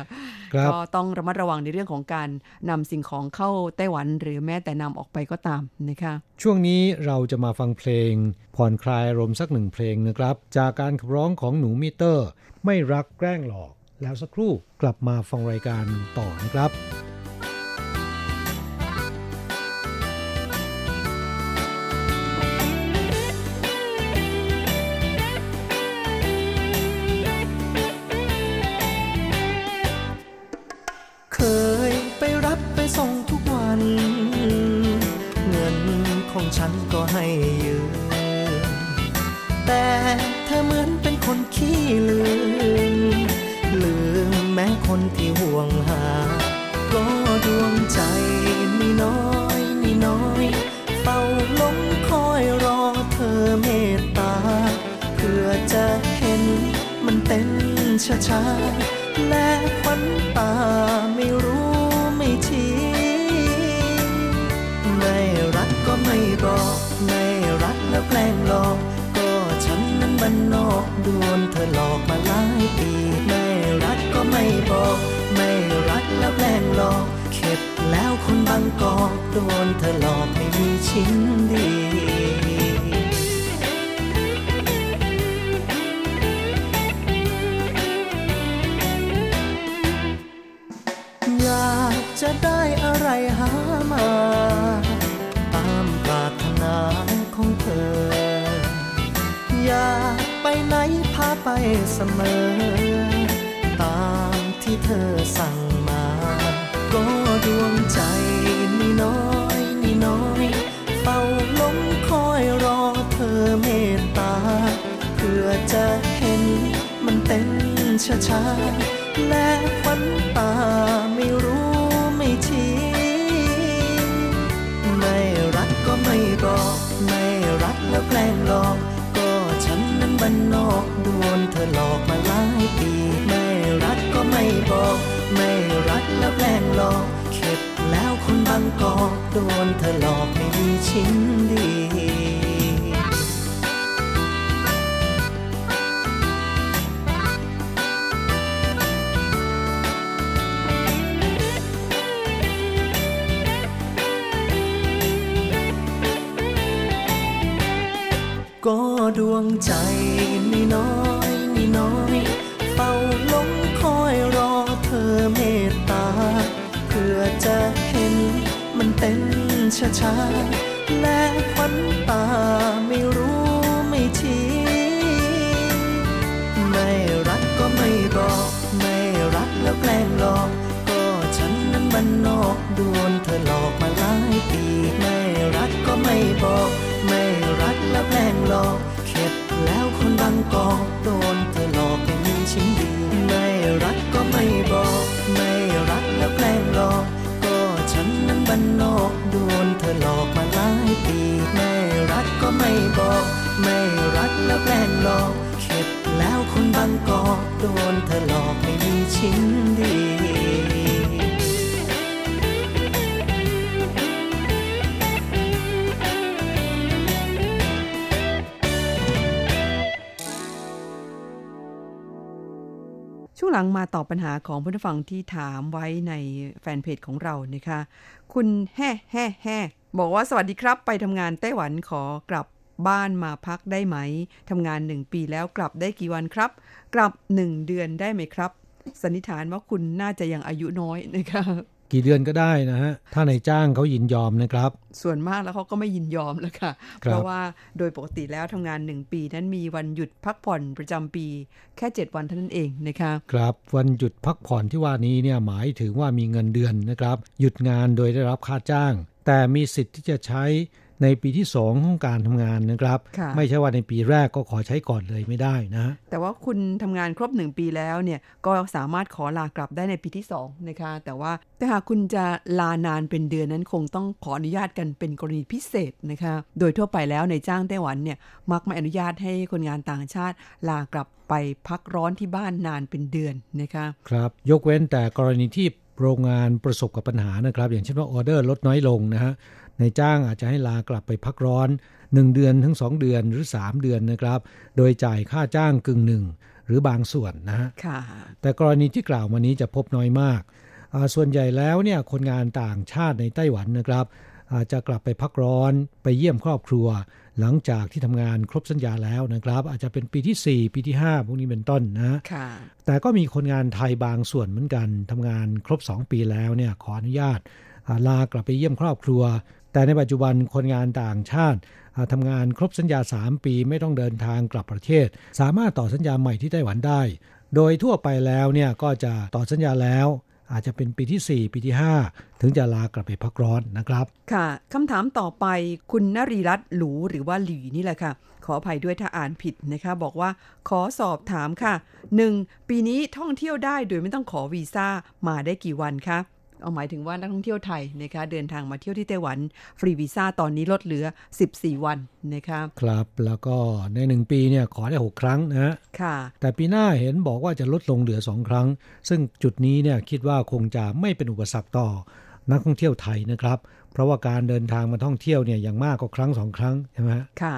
ครับก็ต้องระมัดระวังในเรื่องของการนำสิ่งของเข้าไต้หวัน หรือแม้แต่นำออกไปก็ตามนะคะ ช่วงนี้เราจะมาฟังเพลง ผ่อนคลายอารมณ์สักหนึ่งเพลงนะครับ จากการขับร้องของหนูมิเตอร์ ไม่รักแกล้งหลอก แล้วสักครู่กลับมาฟังรายการต่อนะครับ ช้าๆและควันตาไม่รู้ไม่ชี้ไม่รักก็ไม่บอก ไม่รักแล้วแกล้งหลอก ก็ฉันนั้นบันนอกโดนเธอหลอกมาหลายปี ไม่รักก็ไม่บอก ไม่รักแล้วแกล้งหลอกเข็ดแล้วคนบางกอกโดนเธอหลอกไม่มีชิ้นดี วงใจนี่น้อยนี่น้อยเฝ้าลงคอยรอเธอเมตตา เพื่อจะเห็นมันเต้นช้าๆและควันตาไม่รู้ไม่ชี้ไม่รักก็ไม่บอก ไม่รักแล้วแกล้งหลอกก็ฉันนั้นบันนอกโดนเธอหลอกมาหลายปี ไม่รักก็ไม่บอก ไม่รักแล้วแกล้งหลอก ก็โดนเธอหลอกไม่มีชิ้นดีไม่รักก็ไม่บอก ไม่รักแล้วแกล้งหลอก ก็ฉันนั้นบันนอกโดนเธอหลอกมาหลายปีไม่รักก็ไม่บอก ไม่รักแล้วแกล้งหลอกเข็ดแล้วคนบางกอกโดนเธอหลอกไม่มีชิ้นดี ช่วงหลังมาตอบปัญหาของผู้ฟังที่ถามไว้ในแฟนเพจของเรานะคะ คุณแฮ่แฮ่แฮ่บอกว่าสวัสดีครับไปทำงานไต้หวันขอกลับบ้านมาพักได้ไหมทำงานหนึ่งปีแล้วกลับได้กี่วันครับ กลับหนึ่งเดือนได้ไหมครับ สันนิษฐานว่าคุณน่าจะยังอายุน้อยนะคะ กี่เดือนก็ได้นะฮะ ถ้านายจ้างเขายินยอมนะครับ ส่วนมากแล้วเขาก็ไม่ยินยอมแล้วค่ะครับเพราะว่าโดยปกติแล้วทำงานหนึ่งปีนั้นมีวันหยุดพักผ่อนประจำปี แค่ 7 วันเท่านั้นเองนะคะครับ วันหยุดพักผ่อนที่ว่านี้เนี่ยหมายถึงว่ามีเงินเดือนนะครับ หยุดงานโดยได้รับค่าจ้าง แต่มีสิทธิ์ที่จะใช้ ในปีที่สองของการทำงานนะครับค่ะไม่ใช่ว่าในปีแรกก็ขอใช้ก่อนเลยไม่ได้นะ แต่ว่าคุณทำงานครบหนึ่งปีแล้วเนี่ยก็สามารถขอลากลับได้ในปีที่2นะคะแต่ว่าถ้าหากคุณจะลานานเป็นเดือนนั้นคงต้องขออนุญาตกันเป็นกรณีพิเศษนะคะ โดยทั่วไปแล้วในจ้างไต้หวันเนี่ยมักไม่อนุญาตให้คนงานต่างชาติลากลับไปพักร้อนที่บ้านนานเป็นเดือนนะคะครับ ยกเว้นแต่กรณีที่โรงงานประสบกับปัญหานะครับ อย่างเช่นว่าออเดอร์ลดน้อยลงนะฮะ ในจ้างอาจจะให้ลากลับไปพักร้อน 1 เดือนถึง 2 เดือนหรือ 3 เดือนนะครับ โดยจ่ายค่าจ้างกึ่งหนึ่งหรือบางส่วนนะฮะค่ะแต่กรณีที่กล่าวมานี้จะพบน้อยมากอ่าส่วนใหญ่แล้วเนี่ยคนงานต่างชาติในไต้หวันนะครับอาจจะกลับไปพักร้อนไปเยี่ยมครอบครัว หลังจากที่ทำงานครบสัญญาแล้วนะครับ อาจจะเป็นปีที่ 4 ปีที่ 5 พวกนี้เป็นต้นนะค่ะแต่ก็มีคนงานไทยบางส่วนเหมือนกันทำงานครบ 2 ปีแล้วเนี่ยขออนุญาตอ่าลากลับไปเยี่ยมครอบครัว แต่ในปัจจุบันคนงานต่างชาติทำงานครบสัญญา 3 ปีไม่ต้องเดินทางกลับประเทศ สามารถต่อสัญญาใหม่ที่ไต้หวันได้ โดยทั่วไปแล้วเนี่ยก็จะต่อสัญญาแล้วอาจจะเป็นปีที่ 4 ปีที่ 5 ถึงจะลากลับไปพักร้อนนะครับ ค่ะคำถามต่อไปคุณนรีรัตน์หลูหรือว่าหลีนี่แหละค่ะ ขออภัยด้วยถ้าอ่านผิดนะคะ บอกว่าขอสอบถามค่ะ 1. ปีนี้ท่องเที่ยวได้โดยไม่ต้องขอวีซ่ามาได้กี่วันคะ เอาหมายถึงว่านักท่องเที่ยวไทยนะคะเดินทางมาเที่ยวที่ไต้หวัน ฟรีวีซ่าตอนนี้ลดเหลือ 14 วันนะคะครับแล้วก็ในหนึ่งปีเนี่ยขอได้ 6 ครั้งนะฮะค่ะ แต่ปีหน้าเห็นบอกว่าจะลดลงเหลือ 2 ครั้ง ซึ่งจุดนี้เนี่ยคิดว่าคงจะไม่เป็นอุปสรรคต่อนักท่องเที่ยวไทยนะครับ เพราะว่าการเดินทางมาท่องเที่ยวเนี่ยอย่างมากก็ครั้งสองครั้งใช่ไหมฮะค่ะ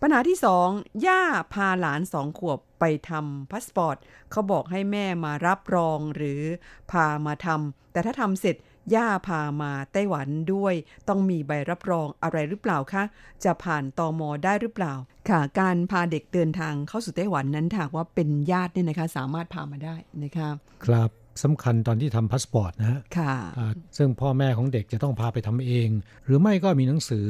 ปัญหาที่สองย่าพาหลานสองขวบไปทำพาสปอร์ตเขาบอกให้แม่มารับรองหรือพามาทำแต่ถ้าทำเสร็จย่าพามาไต้หวันด้วย ต้องมีใบรับรองอะไรหรือเปล่าคะ จะผ่านตอมอได้หรือเปล่า ค่ะ การพาเด็กเดินทางเข้าสู่ไต้หวันนั้นถ้าหากว่าเป็นญาติเนี่ยนะคะ สามารถพามาได้นะคะ ครับ สำคัญตอนที่ทำพาสปอร์ตนะฮะค่ะอ่าซึ่งพ่อแม่ของเด็กจะต้องพาไปทำเอง หรือไม่ก็มีหนังสือ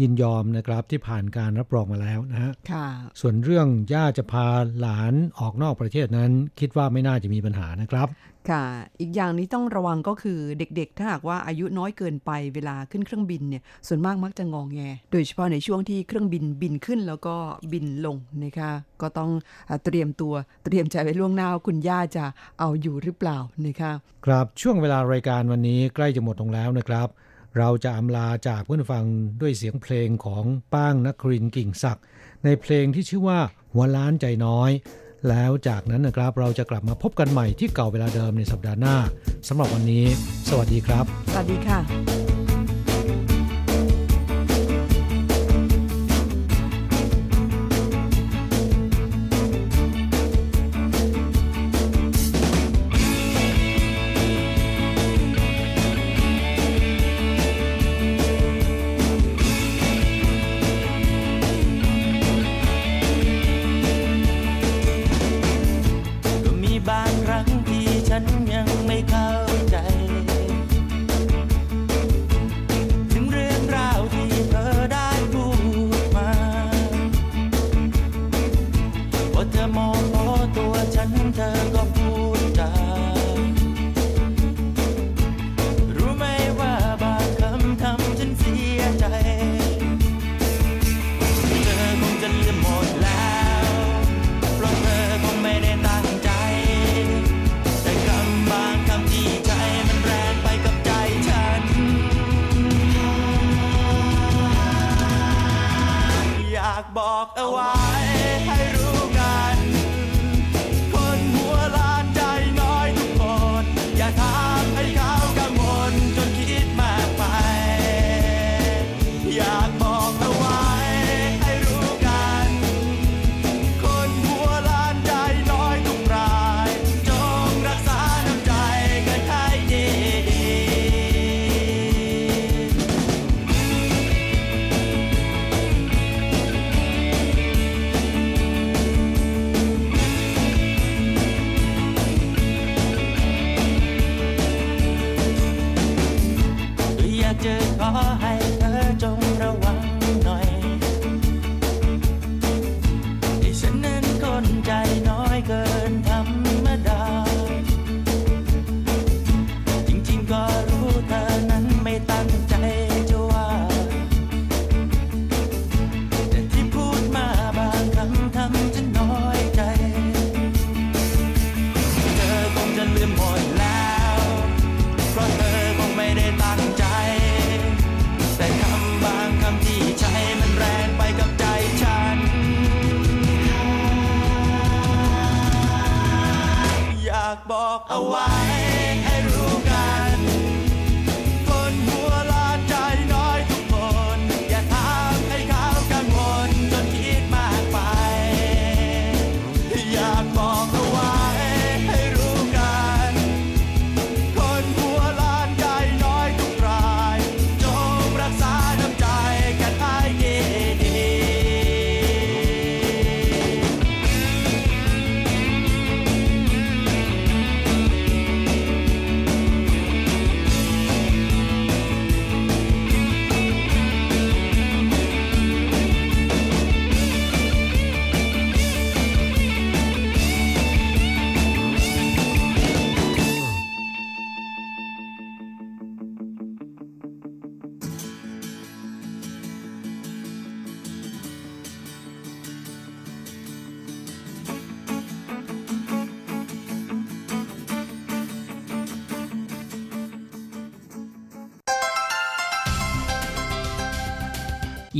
ยินยอมนะครับที่ผ่านการรับรองมาแล้วนะฮะค่ะส่วนเรื่องย่าจะพาหลานออกนอกประเทศนั้น คิดว่าไม่น่าจะมีปัญหานะครับ ค่ะ อีกอย่างนี้ต้องระวังก็คือเด็กๆ ถ้าหากว่าอายุน้อยเกินไปเวลาขึ้นเครื่องบินเนี่ย ส่วนมากมักจะงองแง โดยเฉพาะในช่วงที่เครื่องบินบินขึ้นแล้วก็บินลงนะคะ ก็ต้องเตรียมตัวเตรียมใจไว้ล่วงหน้าคุณย่าจะเอาอยู่หรือเปล่านะคะ ครับช่วงเวลารายการวันนี้ใกล้จะหมดลงแล้วนะครับ เราจะอำลาจากเพื่อนฟังด้วยเสียงเพลงของป้างนครินกิ่งศักดิ์ในเพลงที่ชื่อว่าหัวล้านใจน้อย แล้วจากนั้นนะครับเราจะกลับมาพบกันใหม่ที่เก่าเวลาเดิมในสัปดาห์หน้าสำหรับวันนี้ สวัสดีครับ สวัสดีค่ะ